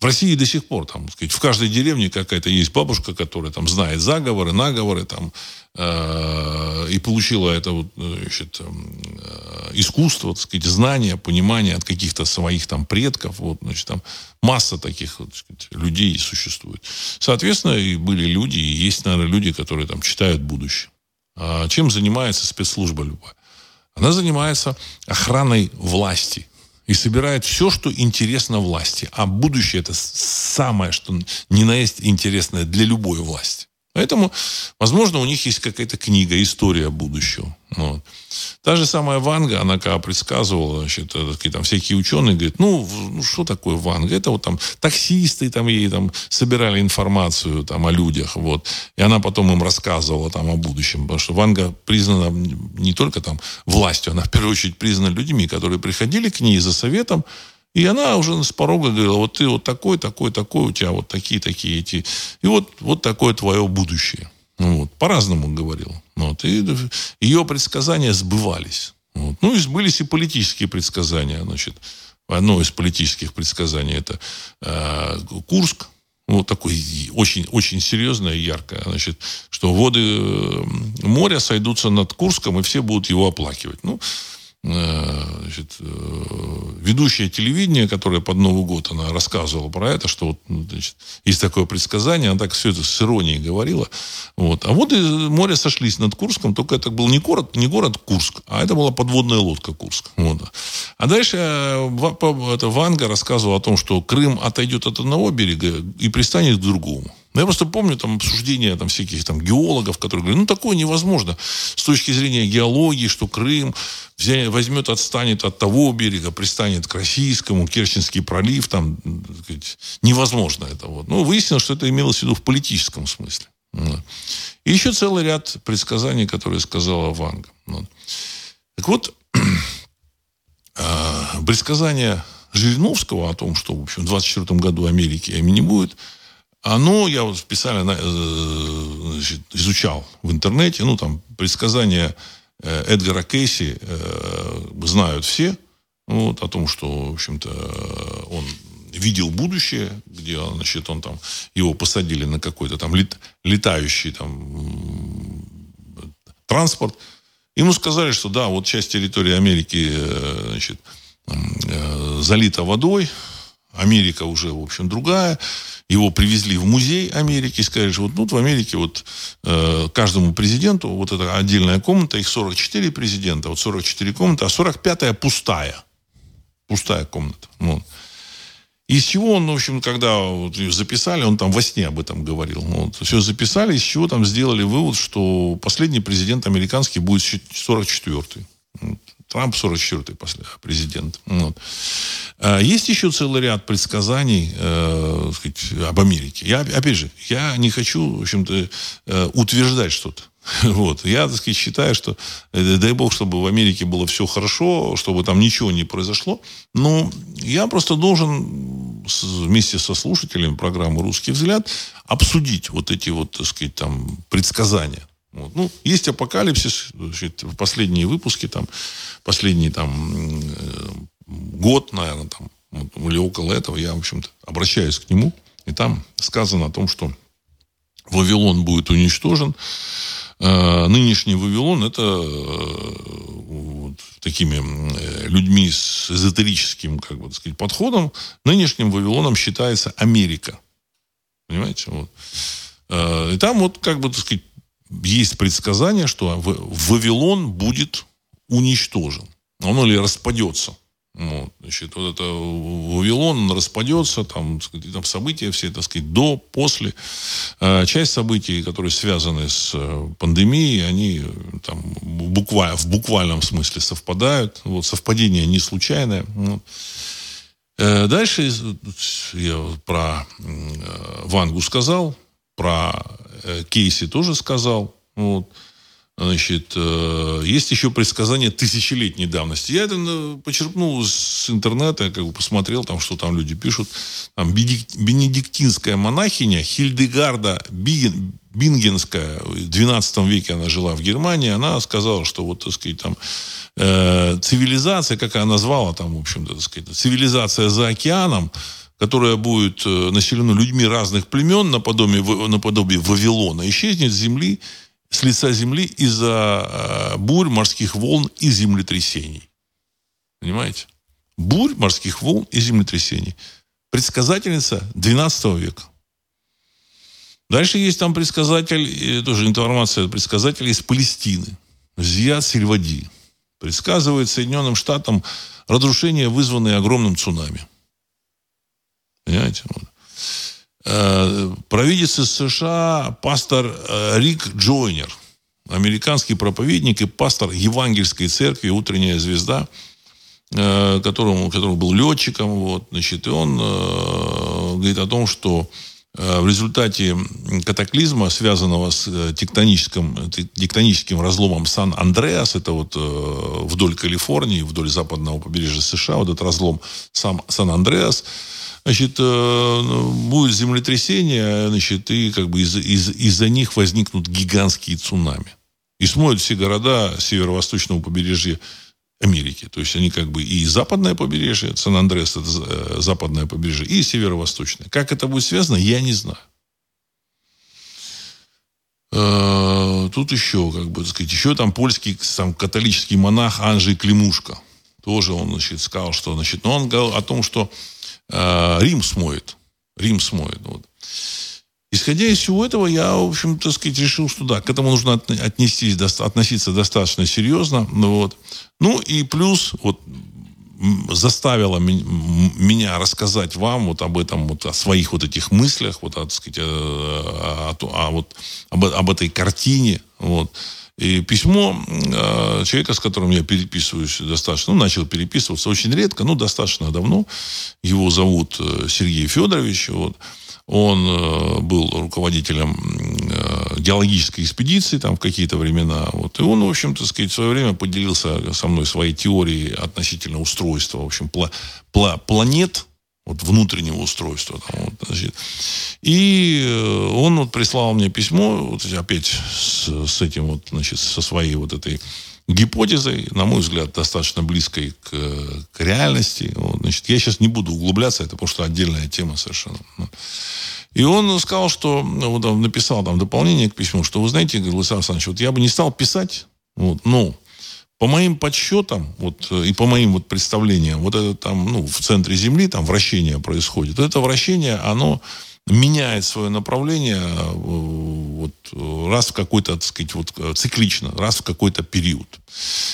В России до сих пор, там, сказать, в каждой деревне какая-то есть бабушка, которая там знает заговоры, наговоры, там, э, и получила это вот, значит, э, искусство, так сказать, знания, понимание от каких-то своих там предков, вот, значит, там масса таких вот, сказать, людей существует. Соответственно, и были люди, и есть, наверное, люди, которые там читают будущее. А чем занимается спецслужба любая? Она занимается охраной власти и собирает все, что интересно власти. А будущее это самое, что не на есть интересное для любой власти. Поэтому, возможно, у них есть какая-то книга, история будущего. Вот. Та же самая Ванга, она когда предсказывала, значит, э, такие, там всякие ученые говорят, ну, ну, что такое Ванга? Это вот там таксисты там ей там собирали информацию там о людях, вот. И она потом им рассказывала там о будущем, потому что Ванга признана не только там властью, она в первую очередь признана людьми, которые приходили к ней за советом, и она уже с порога говорила, вот ты вот такой, такой, такой, у тебя вот такие, такие эти. И вот, вот такое твое будущее. Ну, вот, по-разному говорил. Вот, и ее предсказания сбывались. Вот. Ну, и сбылись и политические предсказания. Значит, одно из политических предсказаний это э, Курск. Вот такой очень, очень серьезное и яркое. Значит, что воды моря сойдутся над Курском, и все будут его оплакивать. Ну, значит, э, ведущая телевидения, которая под Новый год она рассказывала про это, что вот, ну, значит, есть такое предсказание, она так все это с иронией говорила. Вот. А вот и море сошлись над Курском, только это был не город, не город Курск, а это была подводная лодка Курск. Вот. А дальше э, это Ванга рассказывала о том, что Крым отойдет от одного берега и пристанет к другому. Но я просто помню там обсуждения там, всяких там геологов, которые говорят, ну такое невозможно с точки зрения геологии, что Крым взять, возьмет, отстанет от того берега, пристанет к российскому, Керченский пролив, там сказать, невозможно это. Вот. Ну, выяснилось, что это имелось в виду в политическом смысле. Вот. И еще целый ряд предсказаний, которые сказала Ванга. Вот. Так вот, (clears throat) а, предсказание Жириновского о том, что в общем, в 24 году Америки не будет – оно, я вот специально э, значит, изучал в интернете, ну, там, предсказания э, Эдгара Кейси э, знают все, вот, о том, что, в общем-то, он видел будущее, где, значит, он там, его посадили на какой-то там лет, летающий там транспорт. Ему сказали, что да, вот часть территории Америки, значит, залита водой, Америка уже, в общем, другая. Его привезли в музей Америки, сказали, что вот ну, в Америке вот э, каждому президенту вот эта отдельная комната, их 44 президента, вот 44 комнаты, а 45-я пустая. Пустая комната. Вот. Из чего он, в общем, когда вот записали, он там во сне об этом говорил. Вот, все записали, из чего там сделали вывод, что последний президент американский будет 44-й. Трамп 44-й президент. Вот. А есть еще целый ряд предсказаний э, сказать, об Америке. Я, опять же, я не хочу, в общем-то, э, утверждать что-то. (laughs) Вот. Я, так сказать, считаю, что э, дай бог, чтобы в Америке было все хорошо, чтобы там ничего не произошло. Но я просто должен вместе со слушателями программы «Русский взгляд» обсудить вот эти вот, так сказать, там, предсказания. Вот. Ну, есть апокалипсис, значит, в последние выпуски, там, последний там, э, год, наверное, там, вот, или около этого, я, в общем-то, обращаюсь к нему, и там сказано о том, что Вавилон будет уничтожен. Э, нынешний Вавилон это э, вот, такими людьми с эзотерическим, как бы сказать, подходом. Нынешним Вавилоном считается Америка. Понимаете? Вот. И там вот, как бы, так сказать, есть предсказание, что Вавилон будет уничтожен. Он или распадется. Вот, значит, вот это Вавилон он распадется, там, там события все, так сказать, до, после. Э, часть событий, которые связаны с э, пандемией, они там буквально, в буквальном смысле совпадают. Вот, совпадение не случайное. Вот. Э, дальше я про Вангу сказал, про Кейси тоже сказал. Вот. Значит, э, есть еще предсказания тысячелетней давности. Я это ну, почерпнул с интернета, как бы посмотрел, там, что там люди пишут. Там, бенедиктинская монахиня Хильдегарда Бингенская, в 12 веке она жила в Германии, она сказала, что вот, так сказать, там, э, цивилизация, как она назвала, там, в общем-то, так сказать, цивилизация за океаном, которое будет э, населено людьми разных племен, наподобие, наподобие Вавилона, исчезнет с земли, с лица земли из-за э, бурь, морских волн и землетрясений. Понимаете? Бурь, морских волн и землетрясений. Предсказательница 12 века. Дальше есть там предсказатель, тоже информация предсказателя из Палестины. Зияд Сильвади. Предсказывает Соединенным Штатам разрушение, вызванное огромным цунами. Понимаете? Э, провидец из США пастор э, Рик Джойнер, американский проповедник и пастор Евангельской церкви «Утренняя звезда», э, которому, который был летчиком, вот, значит, и он говорит о том, что в результате катаклизма, связанного с тектоническим, тектоническим разломом Сан-Андреас, это вот вдоль Калифорнии, вдоль западного побережья США, вот этот разлом Сан-Андреас, значит, э, будет землетрясение, значит, и как бы из, из, из-за них возникнут гигантские цунами. И смоют все города северо-восточного побережья Америки. То есть они как бы и западное побережье, Сан-Андрес это э, западное побережье, и северо-восточное. Как это будет связано, я не знаю. Э, тут еще, как бы сказать, еще там польский там, католический монах Анжей Климушка. Тоже он, значит, сказал, что, значит, но он говорил о том, что Рим смоет. Рим смоет. Вот. Исходя из всего этого, я, в общем, так сказать, решил, что да, к этому нужно отнестись, относиться достаточно серьезно. Вот. ну и плюс, вот, заставило меня рассказать вам вот об этом, вот о своих вот этих мыслях, вот, так сказать, о, о, о, вот, об, об этой картине, вот, и письмо э, человека, с которым я переписываюсь достаточно, ну, начал переписываться очень редко, но достаточно давно. Его зовут э, Сергей Федорович. Вот. Он э, был руководителем э, геологической экспедиции там в какие-то времена. Вот. И он, в общем-то, сказать, в свое время поделился со мной своей теорией относительно устройства, в общем, пла- пла- планет, вот внутреннего устройства. Там, вот, значит. И э, он вот прислал мне письмо, вот опять с, с этим вот, значит, со своей вот этой гипотезой, на мой взгляд, достаточно близкой к, к реальности. Вот, значит, я сейчас не буду углубляться, это просто отдельная тема совершенно. И он сказал, что, вот он написал там дополнение к письму, что, вы знаете, Владислав Александрович, вот я бы не стал писать, вот, но по моим подсчетам вот, и по моим вот представлениям, вот это там, ну, в центре Земли там вращение происходит. Это вращение, оно меняет свое направление э, вот, раз в какой-то, так сказать, вот, циклично, раз в какой-то период.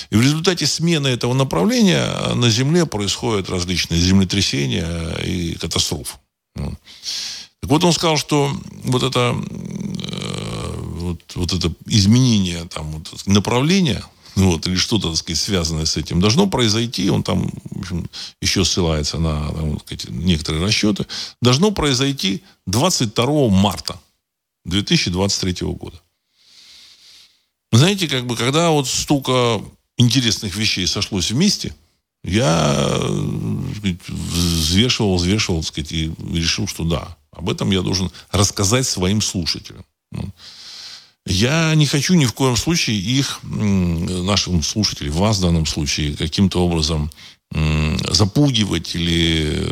И в результате смены этого направления на Земле происходят различные землетрясения и катастрофы. Так вот он сказал, что вот это, э, вот, вот это изменение там, вот, направления вот, или что-то, так сказать, связанное с этим, должно произойти, он там, в общем, еще ссылается на там, сказать, некоторые расчеты, должно произойти 22 марта 2023 года. Знаете, как бы, когда вот столько интересных вещей сошлось вместе, я сказать, взвешивал, взвешивал, так сказать, и решил, что да, об этом я должен рассказать своим слушателям. Я не хочу ни в коем случае их, нашим слушателям, вас в данном случае, каким-то образом запугивать или,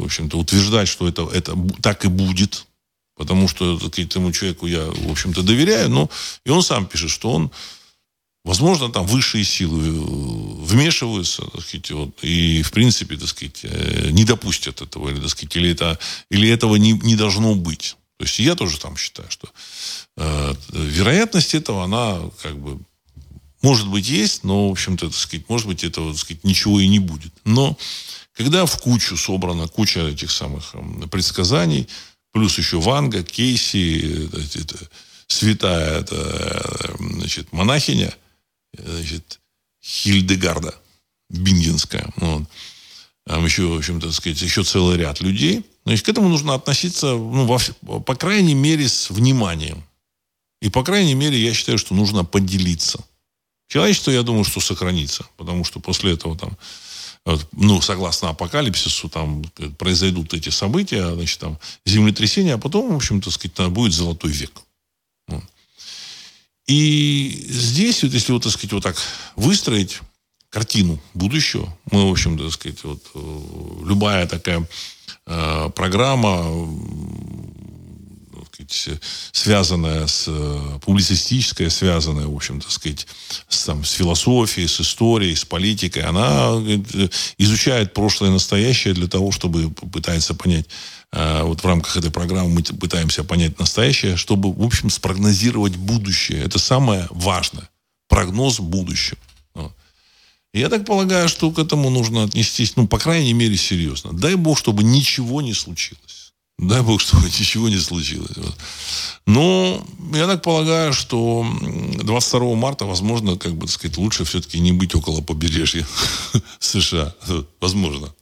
в общем-то, утверждать, что это, это так и будет. Потому что так, этому человеку я, в общем-то, доверяю. Но и он сам пишет, что он, возможно, там высшие силы э, вмешиваются, так сказать, вот, и, в принципе, так сказать, э, не допустят этого, или, так сказать, или, это, или этого не, не должно быть. То есть я тоже там считаю, что э, вероятность этого, она как бы может быть есть, но, в общем-то, так сказать, может быть, этого, так сказать, ничего и не будет. Но когда в кучу собрана куча этих самых предсказаний, плюс еще Ванга, Кейси, это, это, святая это, значит, монахиня, значит, Хильдегарда Бингенская, вот, там еще, в общем-то, так сказать, еще целый ряд людей. Значит, к этому нужно относиться, ну, во, по крайней мере, с вниманием. И, по крайней мере, я считаю, что нужно поделиться. Человечество, я думаю, что сохранится. Потому что после этого там, ну, согласно апокалипсису, там произойдут эти события, значит, там землетрясения, а потом, в общем-то, сказать, будет золотой век. И здесь, вот, если вот, так сказать, вот так выстроить картину будущего. Мы, в общем, так сказать, вот э, любая такая э, программа, сказать, связанная с э, публицистическая, связанная, в общем, так сказать, с, там, с философией, с историей, с политикой, она изучает прошлое и настоящее для того, чтобы пытается понять вот в рамках этой программы мы пытаемся понять настоящее, чтобы, в общем, спрогнозировать будущее. Это самое важное. Прогноз будущего. Я так полагаю, что к этому нужно отнестись, ну, по крайней мере, серьезно. Дай бог, чтобы ничего не случилось. Дай бог, чтобы (laughs) ничего не случилось. Но я так полагаю, что 22 марта, возможно, как бы так сказать, лучше все-таки не быть около побережья (laughs) США. Возможно.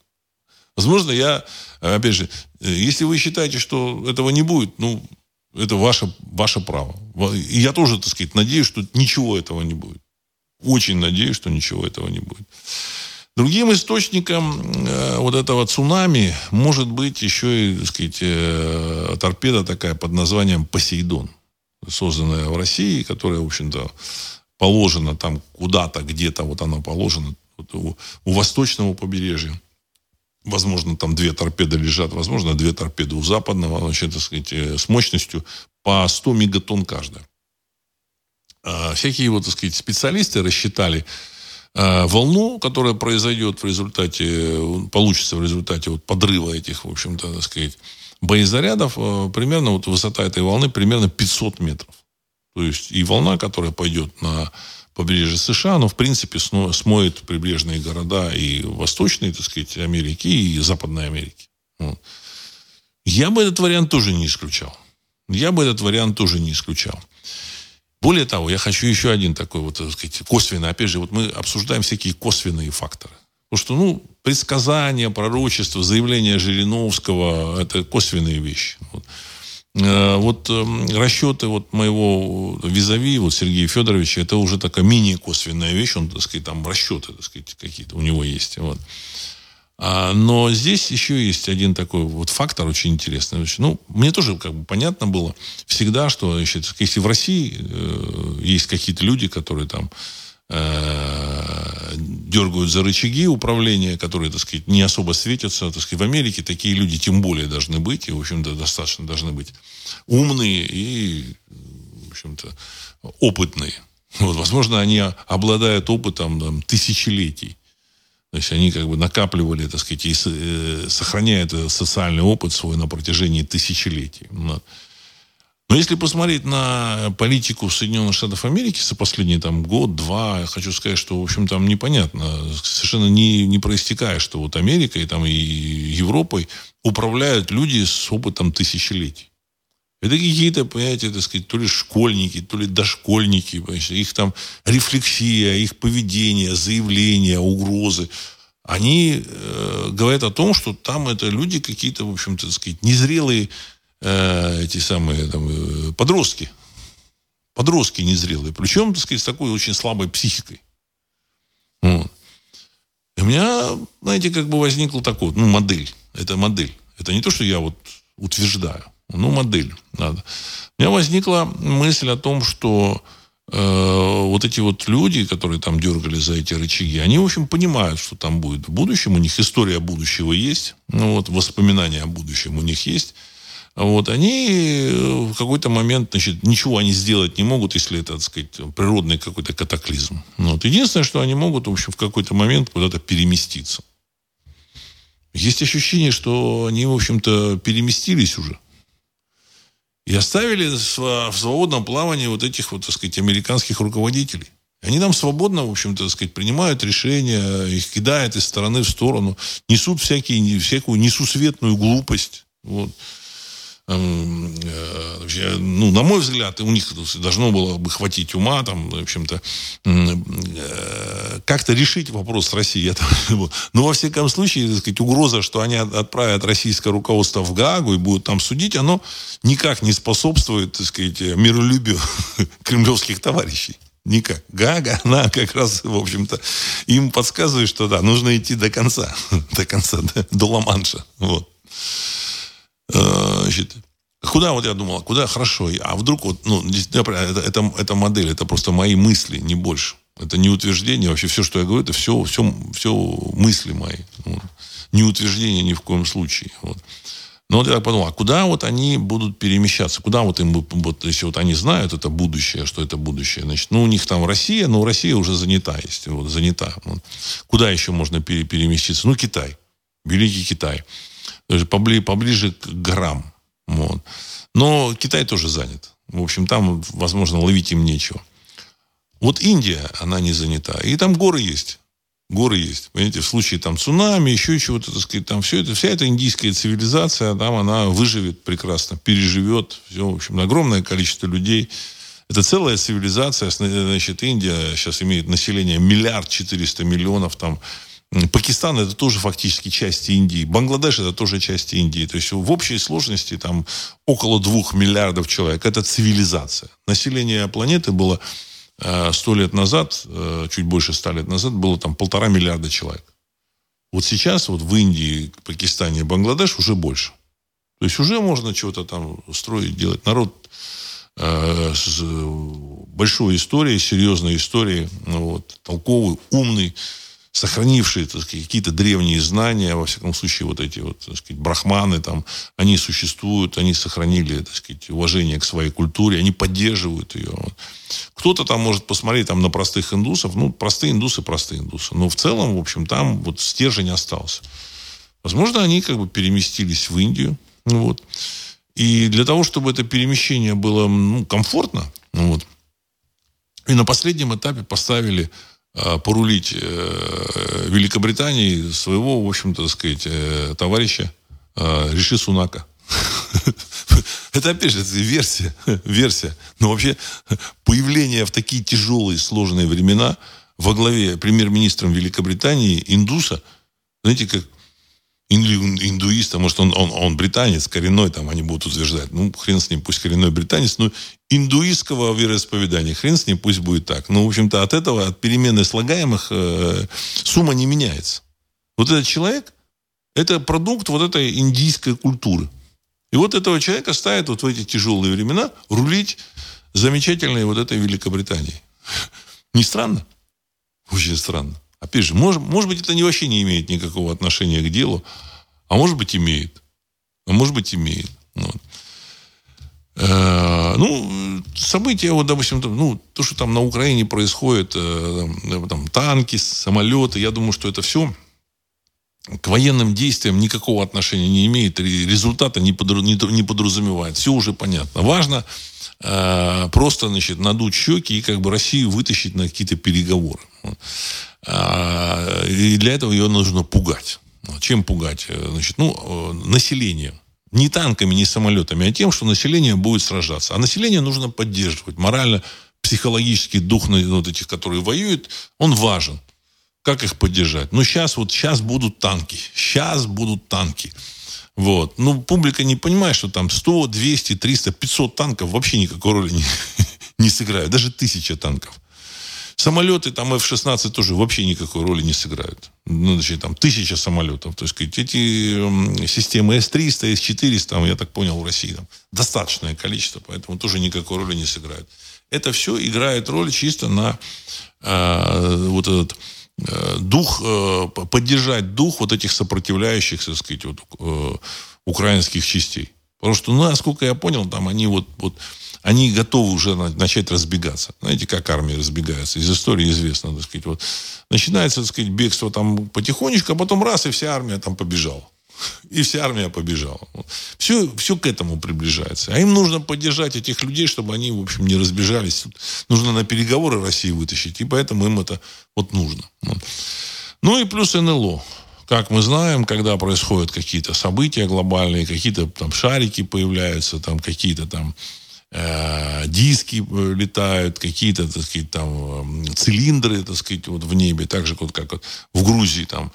Возможно, я, опять же, если вы считаете, что этого не будет, ну, это ваше, ваше право. И я тоже, так сказать, надеюсь, что ничего этого не будет. Очень надеюсь, что ничего этого не будет. Другим источником э, вот этого цунами может быть еще и, так сказать, э, торпеда такая под названием «Посейдон», созданная в России, которая, в общем-то, положена там куда-то, где-то, вот она положена вот у, у восточного побережья. Возможно, там две торпеды лежат, возможно, две торпеды у западного, значит, так сказать, э, с мощностью по 100 мегатонн каждая. А, всякие вот, так сказать, специалисты рассчитали а, волну, которая произойдет в результате, получится в результате вот подрыва этих, в общем-то, так сказать, боезарядов, а, примерно вот высота этой волны примерно 500 метров. То есть и волна, которая пойдет на побережье США, но в принципе смоет прибрежные города и Восточной, так сказать, Америки, и Западной Америки. Вот. Я бы этот вариант тоже не исключал. Я бы этот вариант тоже не исключал. Более того, я хочу еще один такой вот, так сказать, косвенный. Опять же, вот мы обсуждаем всякие косвенные факторы. Потому что, ну, предсказания, пророчества, заявления Жириновского – это косвенные вещи. Вот, э, вот э, расчеты вот моего визави, вот Сергея Федоровича, это уже такая мини-косвенная вещь. Он, так сказать, там расчеты, так сказать, какие-то у него есть. Вот. А, но здесь еще есть один такой вот фактор очень интересный. Ну, мне тоже как бы понятно было всегда, что значит, если в России э, есть какие-то люди, которые там э, дергают за рычаги управления, которые, так сказать, не особо светятся. Так сказать, в Америке такие люди тем более должны быть, и, в общем-то, достаточно должны быть умные и, в общем-то, опытные. Вот, возможно, они обладают опытом там, тысячелетий. То есть они как бы накапливали, так сказать, и э, сохраняют социальный опыт свой на протяжении тысячелетий. Но если посмотреть на политику Соединенных Штатов Америки за последний там, год-два, я хочу сказать, что, в общем, там непонятно, совершенно не, не проистекает, что вот Америкой там, и Европой управляют люди с опытом тысячелетий. Это какие-то, понимаете, так сказать, то ли школьники, то ли дошкольники, понимаете, их там рефлексия, их поведение, заявления, угрозы, они э, говорят о том, что там это люди какие-то, в общем-то, так сказать, незрелые э, эти самые там, э, подростки. Подростки незрелые. Причем, так сказать, с такой очень слабой психикой. Вот. И у меня, знаете, как бы возникла такой, ну, модель. Это модель. Это не то, что я вот утверждаю. Ну, модель надо. У меня возникла мысль о том, что э, вот эти вот люди, которые там дергали за эти рычаги, они, в общем, понимают, что там будет в будущем. У них история будущего есть. Ну, вот, воспоминания о будущем у них есть. Вот, они э, в какой-то момент, значит, ничего они сделать не могут, если это, так сказать, природный какой-то катаклизм. Вот. Единственное, что они могут, в общем, в какой-то момент куда-то переместиться. Есть ощущение, что они, в общем-то, переместились уже. И оставили в свободном плавании вот этих вот, так сказать, американских руководителей. Они нам свободно, в общем-то, так сказать, принимают решения, их кидают из стороны в сторону, несут всякие, всякую несусветную глупость. Вот. Э, ну, на мой взгляд, у них должно было бы хватить ума, там, в общем-то, э, как-то решить вопрос с Россией. Но, во всяком случае, так сказать, угроза, что они отправят российское руководство в Гаагу и будут там судить, оно никак не способствует, так сказать, миролюбию (laughs) кремлевских товарищей. Никак. Гага, она как раз, в общем-то, им подсказывает, что да, нужно идти до конца. (laughs) До конца, до, до Ла-Манша. Вот. Э, значит, куда вот я думал, куда хорошо, а вдруг вот, ну, это, это, это модель, это просто мои мысли, не больше. Это не утверждение. Вообще все, что я говорю, это все, все, все мысли мои. Вот. Не утверждение ни в коем случае. Вот. Но вот я подумал, а куда вот они будут перемещаться? Куда вот им, вот, если вот они знают это будущее, что это будущее, значит, ну, у них там Россия, но Россия уже занята есть, вот, занята. Вот. Куда еще можно пере, переместиться? Ну, Китай. Великий Китай. Даже поближе, поближе к горам. Вот. Но Китай тоже занят. В общем, там, возможно, ловить им нечего. Вот Индия, она не занята. И там горы есть. Горы есть. Понимаете, в случае там цунами, еще чего-то, так сказать, там все это, вся эта индийская цивилизация, там она выживет прекрасно, переживет. Все, в общем, огромное количество людей. Это целая цивилизация. Значит, Индия сейчас имеет население миллиард четыреста миллионов. Там Пакистан это тоже фактически часть Индии. Бангладеш это тоже часть Индии. То есть в общей сложности там около двух миллиардов человек. Это цивилизация. Население планеты было Э, сто лет назад, э, чуть больше ста лет назад, было там полтора миллиарда человек. Вот сейчас вот в Индии, Пакистане, Бангладеш уже больше. То есть уже можно чего-то там строить, делать. Народ э, с большой историей, серьезной историей, ну, вот, толковый, умный сохранившие так сказать, какие-то древние знания, во всяком случае, вот эти вот, так сказать, брахманы, там, они существуют, они сохранили, так сказать, уважение к своей культуре, они поддерживают ее. Кто-то там может посмотреть там на простых индусов, ну, простые индусы, простые индусы. Но в целом, в общем, там вот стержень остался. Возможно, они как бы переместились в Индию, ну, вот. И для того, чтобы это перемещение было ну, комфортно, ну, вот, и на последнем этапе поставили порулить э, Великобритании своего, в общем-то, так сказать, э, товарища Риши Сунака. (laughs) Это, опять же, версия, (laughs) версия. Но вообще появление в такие тяжелые, сложные времена во главе премьер-министром Великобритании индуса, знаете, как индуист, а может он, он, он британец, коренной, там они будут утверждать. Ну, хрен с ним, пусть коренной британец, но индуистского вероисповедания, хрен с ним, пусть будет так. Но, в общем-то, от этого, от перемены слагаемых э, сумма не меняется. Вот этот человек, это продукт вот этой индийской культуры. И вот этого человека ставят вот в эти тяжелые времена рулить замечательной вот этой Великобританией. (laughs) Не странно? Очень странно. Опять же, может, может быть, это не вообще не имеет никакого отношения к делу, а может быть, имеет. А может быть, имеет. Вот. Э, ну, события, вот, допустим, ну, то, что там на Украине происходит, э, там, там, танки, самолеты, я думаю, что это все к военным действиям никакого отношения не имеет, результата не, подру, не, не подразумевает. Все уже понятно. Важно э, просто, значит, надуть щеки и как бы Россию вытащить на какие-то переговоры. А, и для этого ее нужно пугать. Чем пугать? Э, значит, ну, э, население. Не танками, не самолетами, а тем, что население будет сражаться. А население нужно поддерживать. Морально, психологический дух вот этих, которые воюют, он важен. Как их поддержать? Ну, сейчас вот, сейчас будут танки. Сейчас будут танки. Вот. Ну, публика не понимает, что там 100, 200, 300, 500 танков вообще никакой роли не, (laughs) не сыграют. Даже тысяча танков. Самолеты, там F-16 тоже вообще никакой роли не сыграют. Ну, значит, там тысяча самолетов. То есть, эти системы S-300, S-400, там, я так понял, в России там достаточное количество, поэтому тоже никакой роли не сыграют. Это все играет роль чисто на э, вот этот э, дух, э, поддержать дух вот этих сопротивляющих, так сказать, вот, э, украинских частей. Потому что, ну, насколько я понял, там они вот, вот они готовы уже начать разбегаться. Знаете, как армии разбегаются? Из истории известно, так сказать. Вот. Начинается, так сказать, бегство там потихонечку, а потом раз, и вся армия там побежала. И вся армия побежала. Все, все к этому приближается. А им нужно поддержать этих людей, чтобы они, в общем, не разбежались. Нужно на переговоры России вытащить. И поэтому им это вот нужно. Ну и плюс НЛО. Как мы знаем, когда происходят какие-то события глобальные, какие-то там шарики появляются, там какие-то там диски э, летают, какие-то, так сказать, там цилиндры, так сказать, вот в небе, так же, вот как вот в Грузии там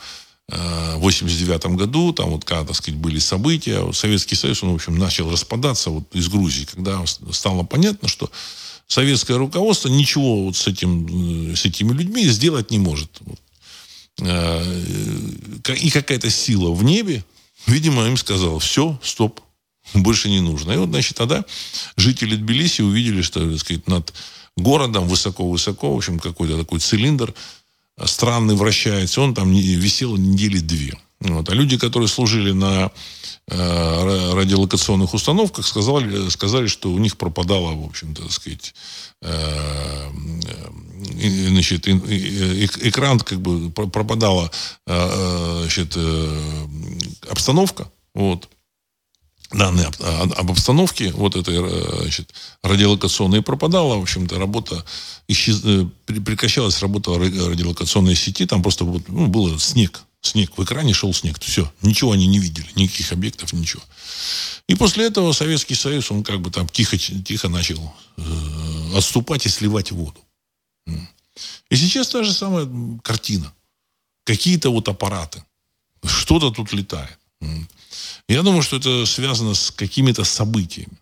э, в 89 году, там вот когда, так сказать, были события, Советский Союз, он, в общем, начал распадаться вот из Грузии, когда стало понятно, что советское руководство ничего вот с, этим, с этими людьми сделать не может. И какая-то сила в небе, видимо, им сказала, все, стоп, Больше не нужно. И вот, значит, тогда жители Тбилиси увидели, что, так сказать, над городом высоко-высоко, в общем, какой-то такой цилиндр странный вращается. Он там висел недели две. Вот. А люди, которые служили на э, радиолокационных установках, сказали, сказали, что у них пропадало, в общем-то, так сказать, э, э, значит, экран, как бы пропадала э, э, значит, э, обстановка. Вот данные об, об обстановке вот этой значит, радиолокационной пропадала. В общем-то, работа исчез... прекращалась работа радиолокационной сети. Там просто ну, был снег Снег. В экране шел снег. Все. Ничего они не видели. Никаких объектов, ничего. И после этого Советский Союз, он как бы там тихо, тихо начал э, отступать и сливать воду. И сейчас та же самая картина. Какие-то вот аппараты. Что-то тут летает. Я думаю, что это связано с какими-то событиями.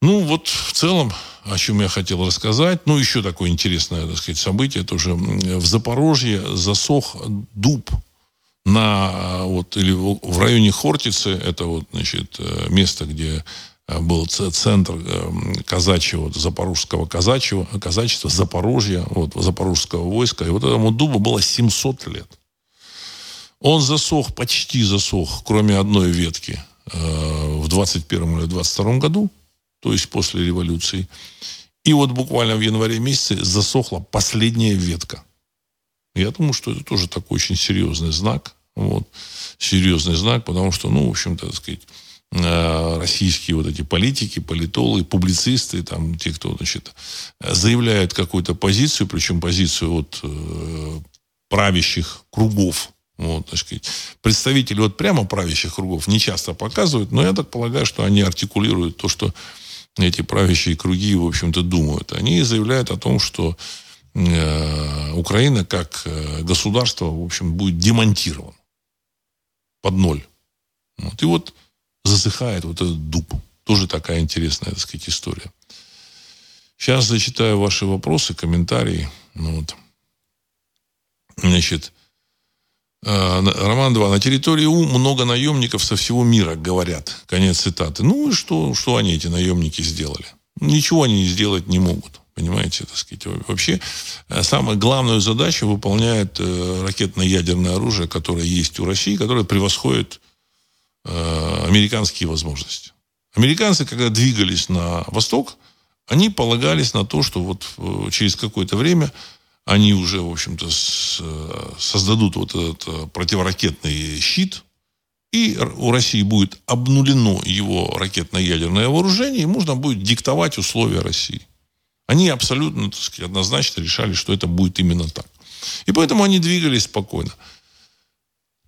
Ну, вот в целом, о чем я хотел рассказать. Ну, еще такое интересное, так сказать, событие тоже. В Запорожье засох дуб на, вот, или в районе Хортицы, это вот, значит, э, место, где э, был центр э, казачьего, запорожского казачьего, казачества, Запорожья, вот, запорожского войска. И вот этому дубу было 700 лет. Он засох, почти засох, кроме одной ветки, в 21 или 22 году то есть после революции. И вот буквально в январе месяце засохла последняя ветка. Я думаю, что это тоже такой очень серьезный знак. Вот. Серьезный знак, потому что, ну, в общем-то, так сказать, э, российские вот эти политики, политологи, публицисты, там, те, кто, значит, заявляют какую-то позицию, причем позицию от э, правящих кругов, вот, так сказать. Представители вот прямо правящих кругов не часто показывают, но я так полагаю, что они артикулируют то, что эти правящие круги, в общем-то, думают. Они заявляют о том, что э, Украина как э, государство, в общем, будет демонтирована под ноль. Вот. И вот засыхает вот этот дуб. Тоже такая интересная, так сказать, история. Сейчас зачитаю ваши вопросы, комментарии. Ну, вот. Значит, Роман 2. На территории У много наемников со всего мира, говорят. Конец цитаты. Ну и что, что они, эти наемники, сделали? Ничего они сделать не могут. Понимаете, так сказать. Вообще, э, самую главную задачу выполняет э, ракетно-ядерное оружие, которое есть у России, которое превосходит американские возможности. Американцы, когда двигались на восток, они полагались на то, что вот через какое-то время они уже, в общем-то, э, создадут вот этот э, противоракетный щит, и у России будет обнулено его ракетно-ядерное вооружение, и можно будет диктовать условия России. Они абсолютно, так сказать, однозначно решали, что это будет именно так. И поэтому они двигались спокойно.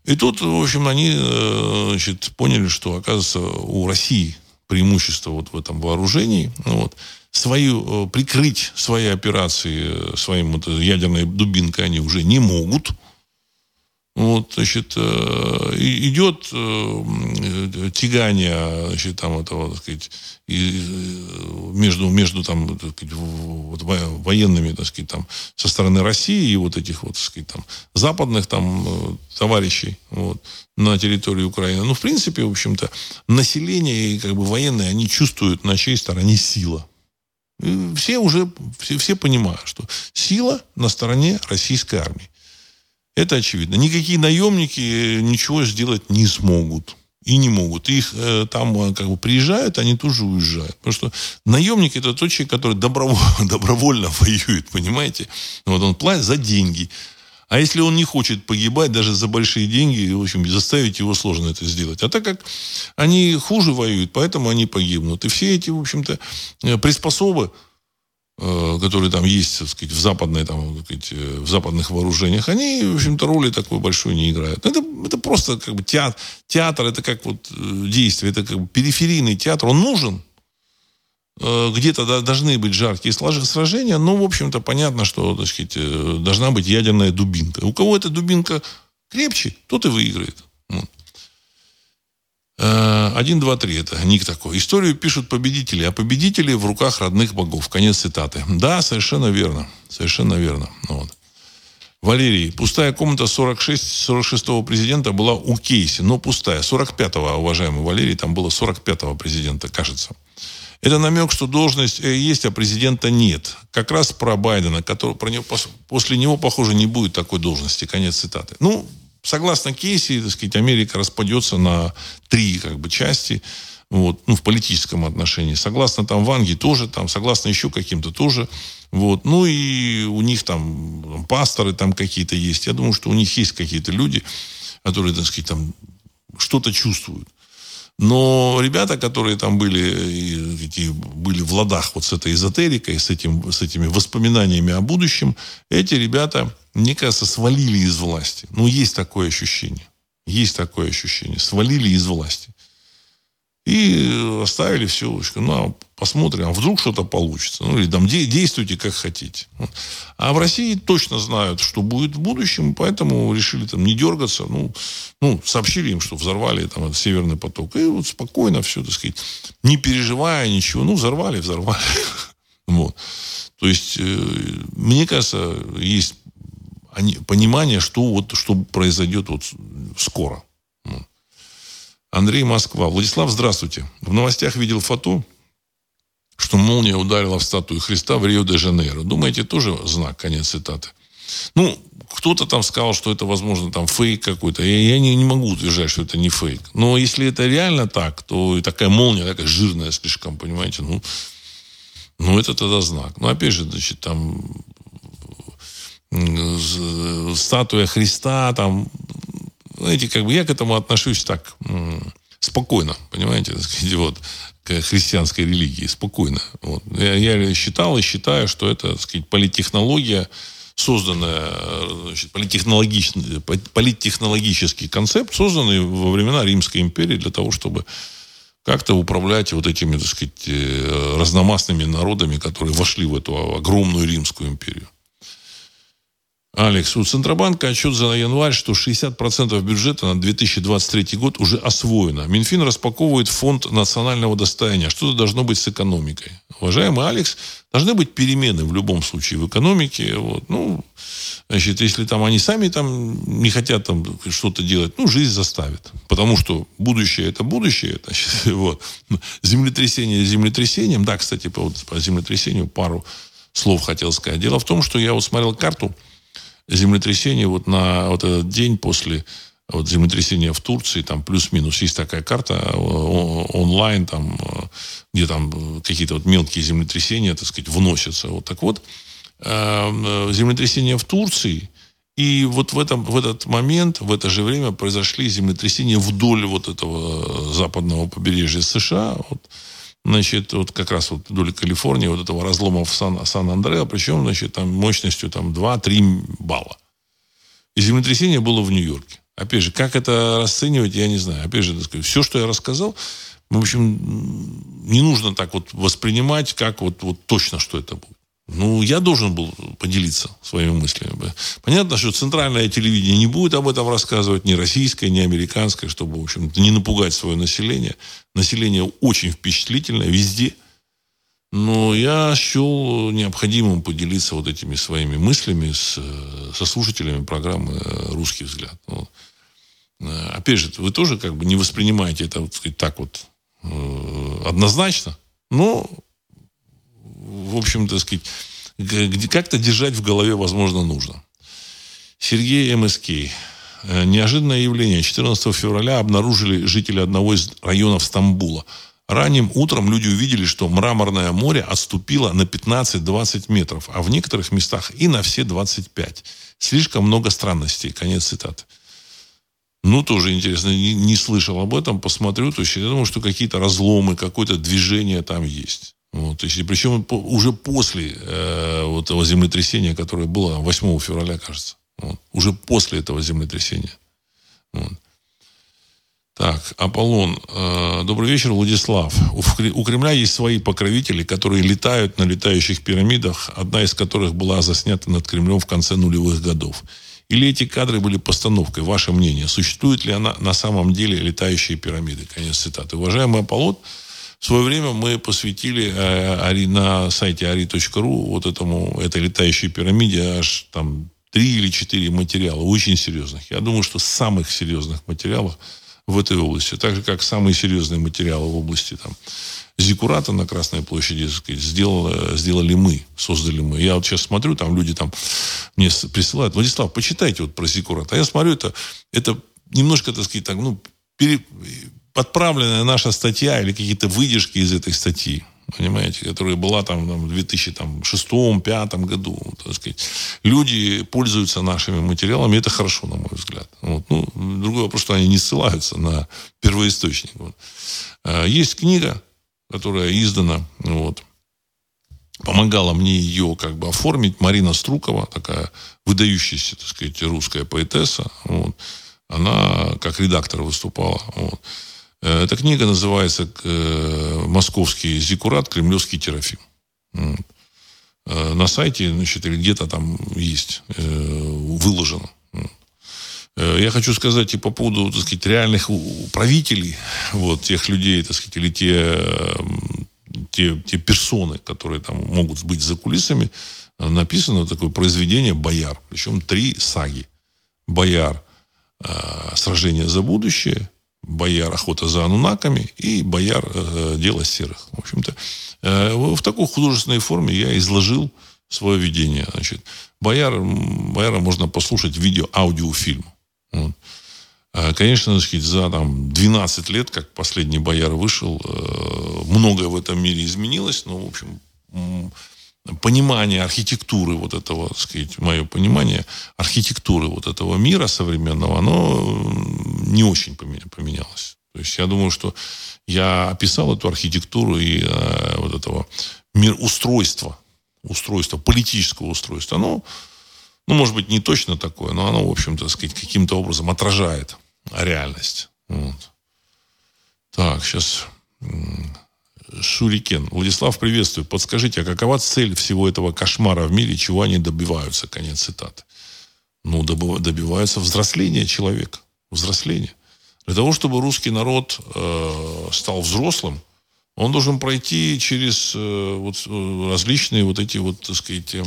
И тут, в общем, они э, значит, поняли, что, оказывается, у России преимущество вот в этом вооружении. Вот свою, э, прикрыть свои операции э, своим вот ядерной дубинкой они уже не могут. Вот, значит, э, идет тягание, значит, там этого, так сказать, между, между там, так сказать, вот, военными, так сказать, там, со стороны России и вот этих вот, так сказать, там, западных там товарищей вот, на территории Украины. Ну, в принципе, в общем-то, население и как бы военные, они чувствуют, на чьей стороне сила. Все уже, все, все понимают, что сила на стороне российской армии. Это очевидно. Никакие наемники ничего сделать не смогут. И не могут. Их э, там э, как бы приезжают, они тоже уезжают. Потому что наемник это тот человек, который добровольно, (laughs) добровольно воюет, понимаете? Вот он платит за деньги. А если он не хочет погибать даже за большие деньги, в общем, заставить его сложно это сделать. А так как они хуже воюют, поэтому они погибнут. И все эти, в общем-то, э, приспособы, э, которые там есть, так сказать, в, западной, там, так сказать, э, в западных вооружениях, они, в общем-то, роли такой большой не играют. Это, это просто как бы театр, театр, это как вот действие, это как бы периферийный театр, он нужен, Э, где-то должны быть жаркие сражения, но, в общем-то, понятно, что, так сказать, э, должна быть ядерная дубинка. У кого эта дубинка крепче, тот и выиграет. Э, один, два, три. Это ник такой. Историю пишут победители, а победители в руках родных богов. Конец цитаты. Да, совершенно верно. Совершенно верно. Вот. Валерий, пустая комната 46, 46-го президента была у Кейси, но пустая. 45-го, уважаемый Валерий, там было 45-го президента, кажется. Это намек, что должность э, есть, а президента нет. Как раз про Байдена, который, про него, после него, похоже, не будет такой должности. Конец цитаты. Ну, согласно Кейси, так сказать, Америка распадется на три как бы, части вот, ну, в политическом отношении. Согласно там Ванги тоже, там, согласно еще каким-то тоже. Вот. Ну и у них там пасторы там какие-то есть. Я думаю, что у них есть какие-то люди, которые, так сказать, там что-то чувствуют. Но ребята, которые там были, эти, были в ладах вот с этой эзотерикой, с, этим, с этими воспоминаниями о будущем, эти ребята, мне кажется, свалили из власти. Ну, есть такое ощущение. Есть такое ощущение. Свалили из власти. И оставили все. Ну, а посмотрим, а вдруг что-то получится. Ну, или там действуйте как хотите. А в России точно знают, что будет в будущем, поэтому решили там не дергаться. Ну, ну сообщили им, что взорвали там этот Северный поток. И вот спокойно все, так сказать, не переживая ничего. Ну, взорвали, взорвали. (laughs) Вот. То есть, э, мне кажется, есть понимание, что, вот, что произойдет вот скоро. Андрей Москва. Владислав, здравствуйте. В новостях видел фото, что молния ударила в статую Христа в Рио-де-Жанейро. Думаете, тоже знак? Конец цитаты. Ну, кто-то там сказал, что это, возможно, там фейк какой-то. Я, я не, не могу утверждать, что это не фейк. Но если это реально так, то и такая молния, такая жирная слишком, понимаете, ну, ну это тогда знак. Но опять же, значит, там статуя Христа, там знаете, как бы я к этому отношусь так спокойно, понимаете, вот, к христианской религии, спокойно. Вот. Я, я считал и считаю, что это, так сказать, политтехнология, созданная, значит, политтехнологичный, политтехнологический концепт, созданный во времена Римской империи для того, чтобы как-то управлять вот этими, так сказать, э, разномастными народами, которые вошли в эту огромную Римскую империю. Алекс, у Центробанка отчет за январь, что 60% бюджета на 2023 год уже освоено. Минфин распаковывает фонд национального достояния. Что-то должно быть с экономикой. Уважаемый Алекс, должны быть перемены в любом случае в экономике. Вот. Ну, значит, если там они сами там не хотят там что-то делать, ну, жизнь заставит. Потому что будущее это будущее. Значит, (laughs) вот. Землетрясение землетрясением. Да, кстати, по, по землетрясению пару слов хотел сказать. Дело в том, что я вот смотрел карту землетрясение вот на вот этот день после вот землетрясения в Турции, там плюс-минус есть такая карта онлайн, там, где там какие-то вот мелкие землетрясения, так сказать, вносятся. Вот так вот, э, землетрясение в Турции, и вот в, этом, в этот момент, в это же время произошли землетрясения вдоль вот этого западного побережья США. Вот, значит, вот как раз вот вдоль Калифорнии, вот этого разлома в Сан, Сан-Андреа, причем, значит, там мощностью там 2-3 балла. И землетрясение было в Нью-Йорке. Опять же, как это расценивать, я не знаю. Опять же, сказать, все, что я рассказал, в общем, не нужно так вот воспринимать, как вот, вот точно, что это будет. Ну, я должен был поделиться своими мыслями. Понятно, что центральное телевидение не будет об этом рассказывать, ни российское, ни американское, чтобы, в общем не напугать свое население. Население очень впечатлительное везде. Но я счел необходимым поделиться вот этими своими мыслями с, со слушателями программы «Русский взгляд». Вот. Э, опять же, вы тоже как бы не воспринимаете это вот, так вот э, однозначно, но в общем, так сказать, как-то держать в голове, возможно, нужно. Сергей МСК. Э, неожиданное явление. 14 февраля обнаружили жители одного из районов Стамбула. Ранним утром люди увидели, что мраморное море отступило на 15-20 метров, а в некоторых местах и на все 25. Слишком много странностей. Конец цитаты. Ну, тоже интересно, не, не слышал об этом, посмотрю. То есть я думаю, что какие-то разломы, какое-то движение там есть. Вот, есть, причем уже после э, вот этого землетрясения, которое было 8 февраля, кажется. Вот, уже после этого землетрясения. Вот. Так, Аполлон. Э, добрый вечер, Владислав. У, у Кремля есть свои покровители, которые летают на летающих пирамидах, одна из которых была заснята над Кремлем в конце нулевых годов. Или эти кадры были постановкой? Ваше мнение. Существует ли она на самом деле летающие пирамиды? Конец цитаты. Уважаемый Аполлон, в свое время мы посвятили э, на сайте ari.ru вот этому, этой летающей пирамиде аж там три или четыре материала очень серьезных. Я думаю, что самых серьезных материалов в этой области, так же, как самые серьезные материалы в области там, Зикурата на Красной площади сказать, сделали, сделали мы, создали мы. Я вот сейчас смотрю, там люди там мне присылают, Владислав, почитайте вот про Зикурат. А я смотрю, это, это немножко, так сказать, так, ну, пере, подправленная наша статья или какие-то выдержки из этой статьи понимаете, которая была там, там в 2006-2005 году. Так сказать. Люди пользуются нашими материалами, это хорошо, на мой взгляд. Вот. Ну, другой вопрос, что они не ссылаются на первоисточник. Вот. А, есть книга, которая издана, вот, помогала мне ее как бы оформить Марина Струкова, такая выдающаяся, так сказать, русская поэтесса. Вот. Она как редактор выступала. Вот. Э, эта книга называется э, «Московский зикурат. Кремлевский терафим». Э, на сайте, значит, или где-то там есть, выложено. Я хочу сказать и по поводу, так сказать, реальных правителей, вот, тех людей, так сказать, или те, те, те персоны, которые там могут быть за кулисами, написано такое произведение «Бояр». Причем три саги. «Бояр. Сражение за будущее», бояр охота за анунаками и бояр э, дело серых. В общем-то, э, в такой художественной форме я изложил свое видение. Значит, бояр, бояра можно послушать видео аудиофильм. Вот. А, конечно, сказать, за там, 12 лет, как последний бояр вышел, э, многое в этом мире изменилось, но, в общем, понимание архитектуры вот этого, так сказать, мое понимание архитектуры вот этого мира современного, оно не очень поменялось. То есть я думаю, что я описал эту архитектуру и э, вот этого мир устройства, устройства, политического устройства. Оно, ну, может быть, не точно такое, но оно, в общем-то, сказать, каким-то образом отражает реальность. Вот. Так, сейчас Шурикен. Владислав, приветствую. Подскажите, а какова цель всего этого кошмара в мире, чего они добиваются? Конец цитаты. Ну, добиваются взросления человека. Взросления. Для того, чтобы русский народ э, стал взрослым, он должен пройти через э, вот, э, различные вот эти вот, так сказать, э,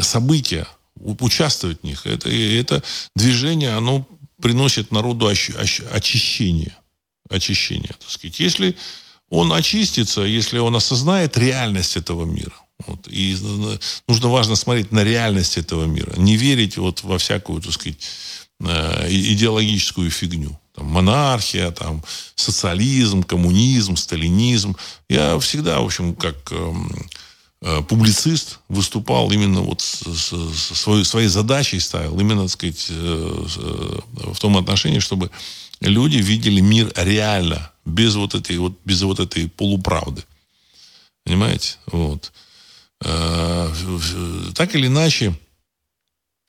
события, участвовать в них. Это, это движение, оно приносит народу очищение. Очищение, так сказать. Если он очистится, если он осознает реальность этого мира. Вот. И э, нужно важно смотреть на реальность этого мира. Не верить вот во всякую, так сказать, э, идеологическую фигню. Там, монархия, там, социализм, коммунизм, сталинизм. Я всегда, в общем, как эм, э, публицист выступал именно вот с, с, с своей, своей задачей ставил, именно, так сказать, в том отношении, чтобы люди видели мир реально, без вот этой вот, без вот этой полуправды. Понимаете? Вот. Э, так или иначе,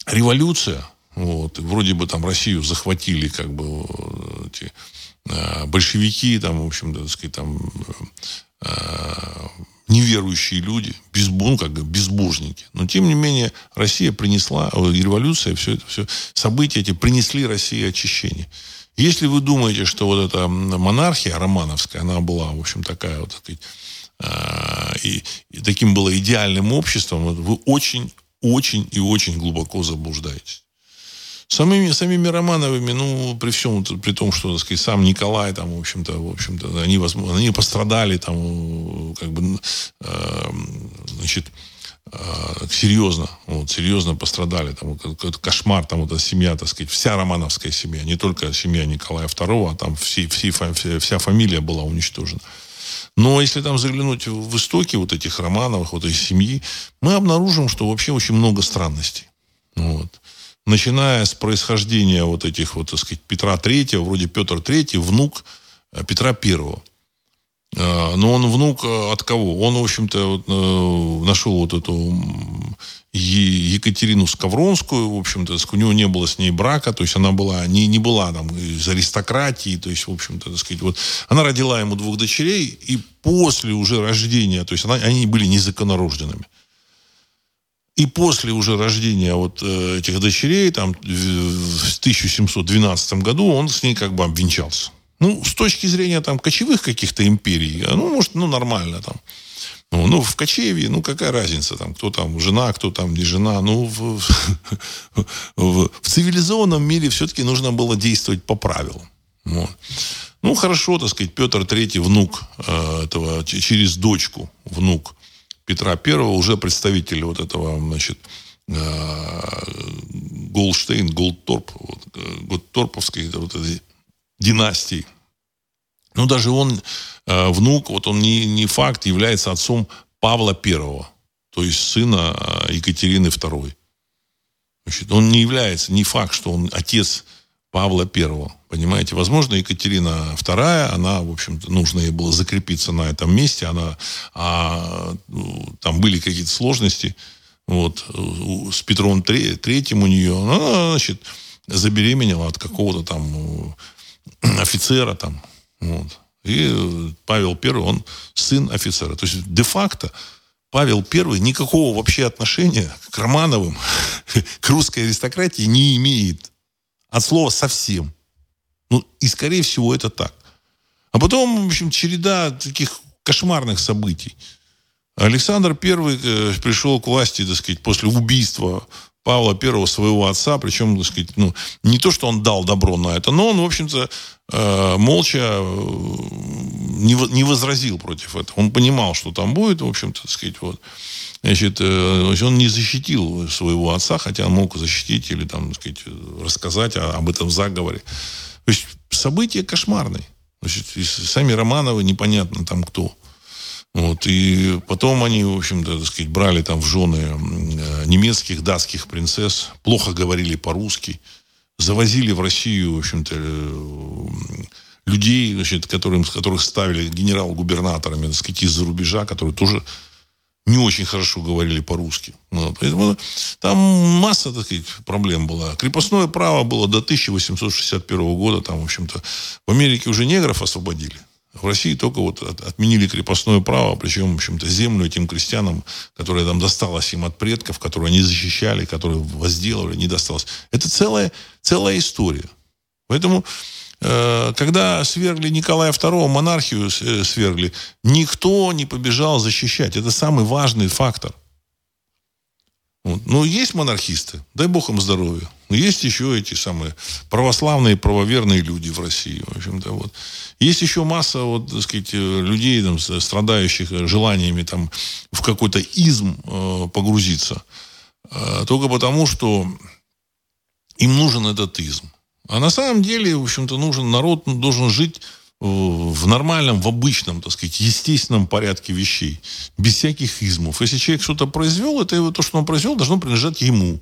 революция, вот, вроде бы там Россию захватили как бы эти э, большевики, там, в общем, так сказать, там э, неверующие люди, без, ну, как безбожники. Но, тем не менее, Россия принесла, революция, все это, все, события эти принесли России очищение. Если вы думаете, что вот эта монархия романовская, она была, в общем, такая вот, так сказать, и, и таким было идеальным обществом, вы очень, очень и очень глубоко заблуждаетесь. Самими, самими Романовыми, ну, при всем, при том, что, так сказать, сам Николай, там, в общем-то, в общем-то, они, возможно, они пострадали, там, как бы, э, значит, э, серьезно, вот, серьезно пострадали. Там какой-то кошмар, там вот эта семья, так сказать, вся романовская семья, не только семья Николая II, а там все, все, вся фамилия была уничтожена. Но если там заглянуть в истоки вот этих Романовых, вот этой семьи, мы обнаружим, что вообще очень много странностей. Вот. Начиная с происхождения вот этих вот, так сказать, Петра III, вроде Петр III, внук э, Петра I. А, но он внук э, от кого? Он, в общем-то, э, нашел вот эту Екатерину Скавронскую, в общем-то, у него не было с ней брака, то есть она была, не, не была там из аристократии, то есть, в общем-то, так сказать, вот, она родила ему двух дочерей, и после уже рождения, то есть она, они были незаконнорожденными. И после уже рождения вот э, этих дочерей, там, в 1712 году, он с ней как бы обвенчался. Ну, с точки зрения там кочевых каких-то империй, ну, может, ну, нормально там. Ну, ну, в кочевье, ну, какая разница, там, кто там жена, кто там не жена. Ну, в, (laughs) в, в цивилизованном мире все-таки нужно было действовать по правилам. Вот. Ну, хорошо, так сказать, Петр III, внук э, этого, через дочку, внук Петра Первого, уже представитель вот этого, значит, э, Голштейн, Голдторп, вот, э, Голдторповской вот этой династии. Ну, даже он, э, внук, вот он не, не факт, является отцом Павла Первого, то есть сына э, Екатерины Второй. Значит, он не является, не факт, что он отец Павла Первого. Понимаете, возможно, Екатерина Вторая, она, в общем-то, нужно ей было закрепиться на этом месте, она, а, ну, там были какие-то сложности, вот, с Петром Третьим у нее, она, значит, забеременела от какого-то там (clears throat) офицера там, вот. И Павел Первый, он сын офицера. То есть, де-факто, Павел Первый никакого вообще отношения к Романовым, (laughs) к русской аристократии не имеет. От слова совсем. Ну, и, скорее всего, это так. А потом, в общем, череда таких кошмарных событий. Александр Первый э, пришел к власти, так сказать, после убийства Павла Первого, своего отца, причем, так сказать, ну, не то, что он дал добро на это, но он, в общем-то, э, молча э, не, возразил против этого. Он понимал, что там будет, в общем-то, так сказать, вот. Значит, э, он не защитил своего отца, хотя мог защитить или, там, так сказать, рассказать об этом заговоре. То есть события кошмарные. Значит, сами Романовы непонятно там кто. Вот, и потом они, в общем-то, так сказать, брали там в жены э, немецких, датских принцесс, плохо говорили по-русски, завозили в Россию, в общем-то, э, людей, значит, которым, которых ставили генерал-губернаторами, так сказать, из-за рубежа, которые тоже не очень хорошо говорили по-русски. Вот. Поэтому там масса, так сказать, проблем была. Крепостное право было до 1861 года. Там, в общем-то, в Америке уже негров освободили. В России только вот отменили крепостное право, причем, в общем-то, землю этим крестьянам, которая там досталась им от предков, которые они защищали, которые возделывали, не досталось. Это целая, целая история. Поэтому Э, когда свергли Николая II, монархию э, свергли, никто не побежал защищать. Это самый важный фактор. Вот. Ну, есть монархисты, дай бог им здоровья. Но есть еще эти самые православные, правоверные люди в России. В общем-то, вот. Есть еще масса, вот, так сказать, э, людей, там, страдающих желаниями там, в какой-то изм э, погрузиться. Э, только потому, что им нужен этот изм. А на самом деле, в общем-то, нужен народ должен жить в нормальном, в обычном, так сказать, естественном порядке вещей, без всяких измов. Если человек что-то произвел, это его, то, что он произвел, должно принадлежать ему.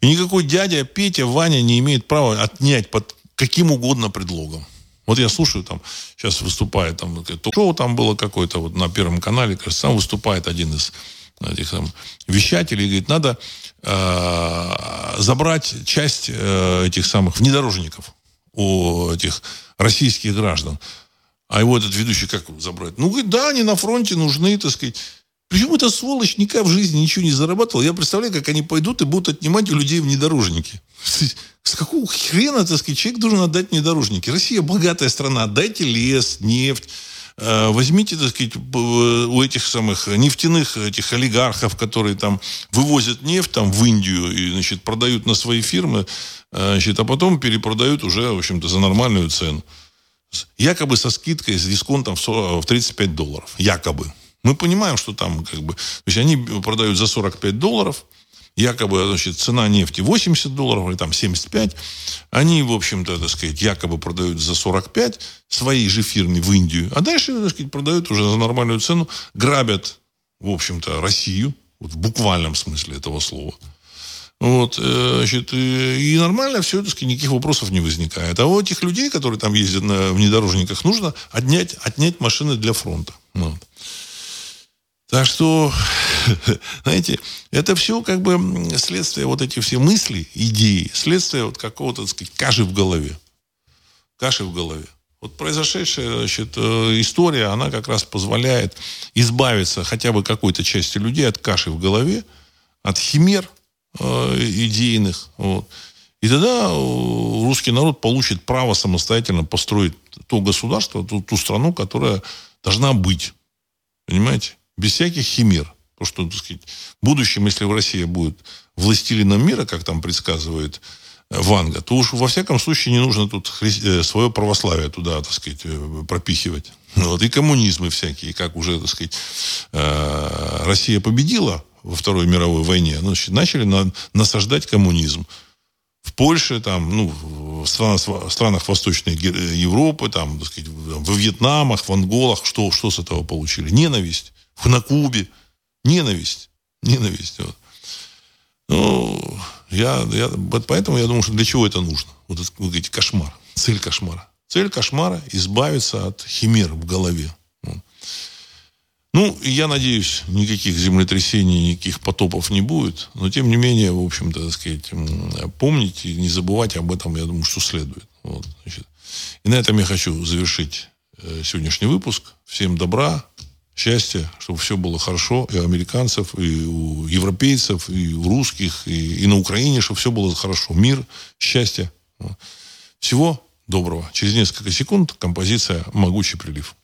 И никакой дядя, Петя, Ваня не имеет права отнять под каким угодно предлогом. Вот я слушаю, там сейчас выступает, там, шоу там было какое-то вот на Первом канале, кажется, там выступает один из этих там, вещателей, говорит, надо э, забрать часть э, этих самых внедорожников у этих российских граждан. А его этот ведущий как забрать? Ну, говорит, да, они на фронте нужны, так сказать. Причем эта сволочь никак в жизни ничего не зарабатывала. Я представляю, как они пойдут и будут отнимать у людей внедорожники. С какого хрена, так сказать, человек должен отдать внедорожники? Россия богатая страна. Дайте лес, нефть, Э, возьмите, так сказать, у этих самых нефтяных этих олигархов, которые там вывозят нефть там в Индию и, значит, продают на свои фирмы, э, значит, а потом перепродают уже, в общем-то, за нормальную цену. Якобы со скидкой, с дисконтом в 35 долларов. Якобы. Мы понимаем, что там как бы... То есть они продают за 45 долларов, якобы, значит, цена нефти 80 долларов или там 75. Они, в общем-то, так сказать, якобы продают за 45 своей же фирме в Индию. А дальше, так сказать, продают уже за нормальную цену, грабят, в общем-то, Россию, вот в буквальном смысле этого слова. Вот, э, значит, и нормально все, так сказать, никаких вопросов не возникает. А у этих людей, которые там ездят на внедорожниках, нужно отнять, отнять машины для фронта. Вот. Так что, (laughs) знаете, это все как бы следствие вот эти все мысли, идеи, следствие вот какого-то, так сказать, каши в голове. Каши в голове. Вот произошедшая значит, э, история, она как раз позволяет избавиться хотя бы какой-то части людей от каши в голове, от химер э, идейных. Вот. И тогда э, русский народ получит право самостоятельно построить то государство, ту, ту страну, которая должна быть. Понимаете? Без всяких химер. Потому что, так сказать, в будущем, если в России будет властелином мира, как там предсказывает э, Ванга, то уж во всяком случае не нужно тут хри... Э, свое православие туда, так сказать, э, пропихивать. (laughs) Вот, и коммунизмы всякие, как уже, так сказать, Россия победила во Второй мировой войне, ну, значит, начали на... насаждать коммунизм. В Польше, там, ну, в странах, в странах Восточной Европы, там, так сказать, во Вьетнамах, в Анголах, что, что с этого получили? Ненависть. На Кубе ненависть. Ненависть. Вот. Ну, я, я, вот поэтому я думаю, что для чего это нужно? Вот вы говорите, кошмар. Цель кошмара. Цель кошмара – избавиться от химер в голове. Ну, я надеюсь, никаких землетрясений, никаких потопов не будет. Но, тем не менее, в общем-то, так сказать, помнить и не забывать об этом, я думаю, что следует. Вот, значит. И на этом я хочу завершить э, сегодняшний выпуск. Всем добра, счастья, чтобы все было хорошо и у американцев, и у европейцев, и у русских, и, и на Украине, чтобы все было хорошо. Мир, счастье. Всего доброго. Через несколько секунд композиция «Могучий прилив».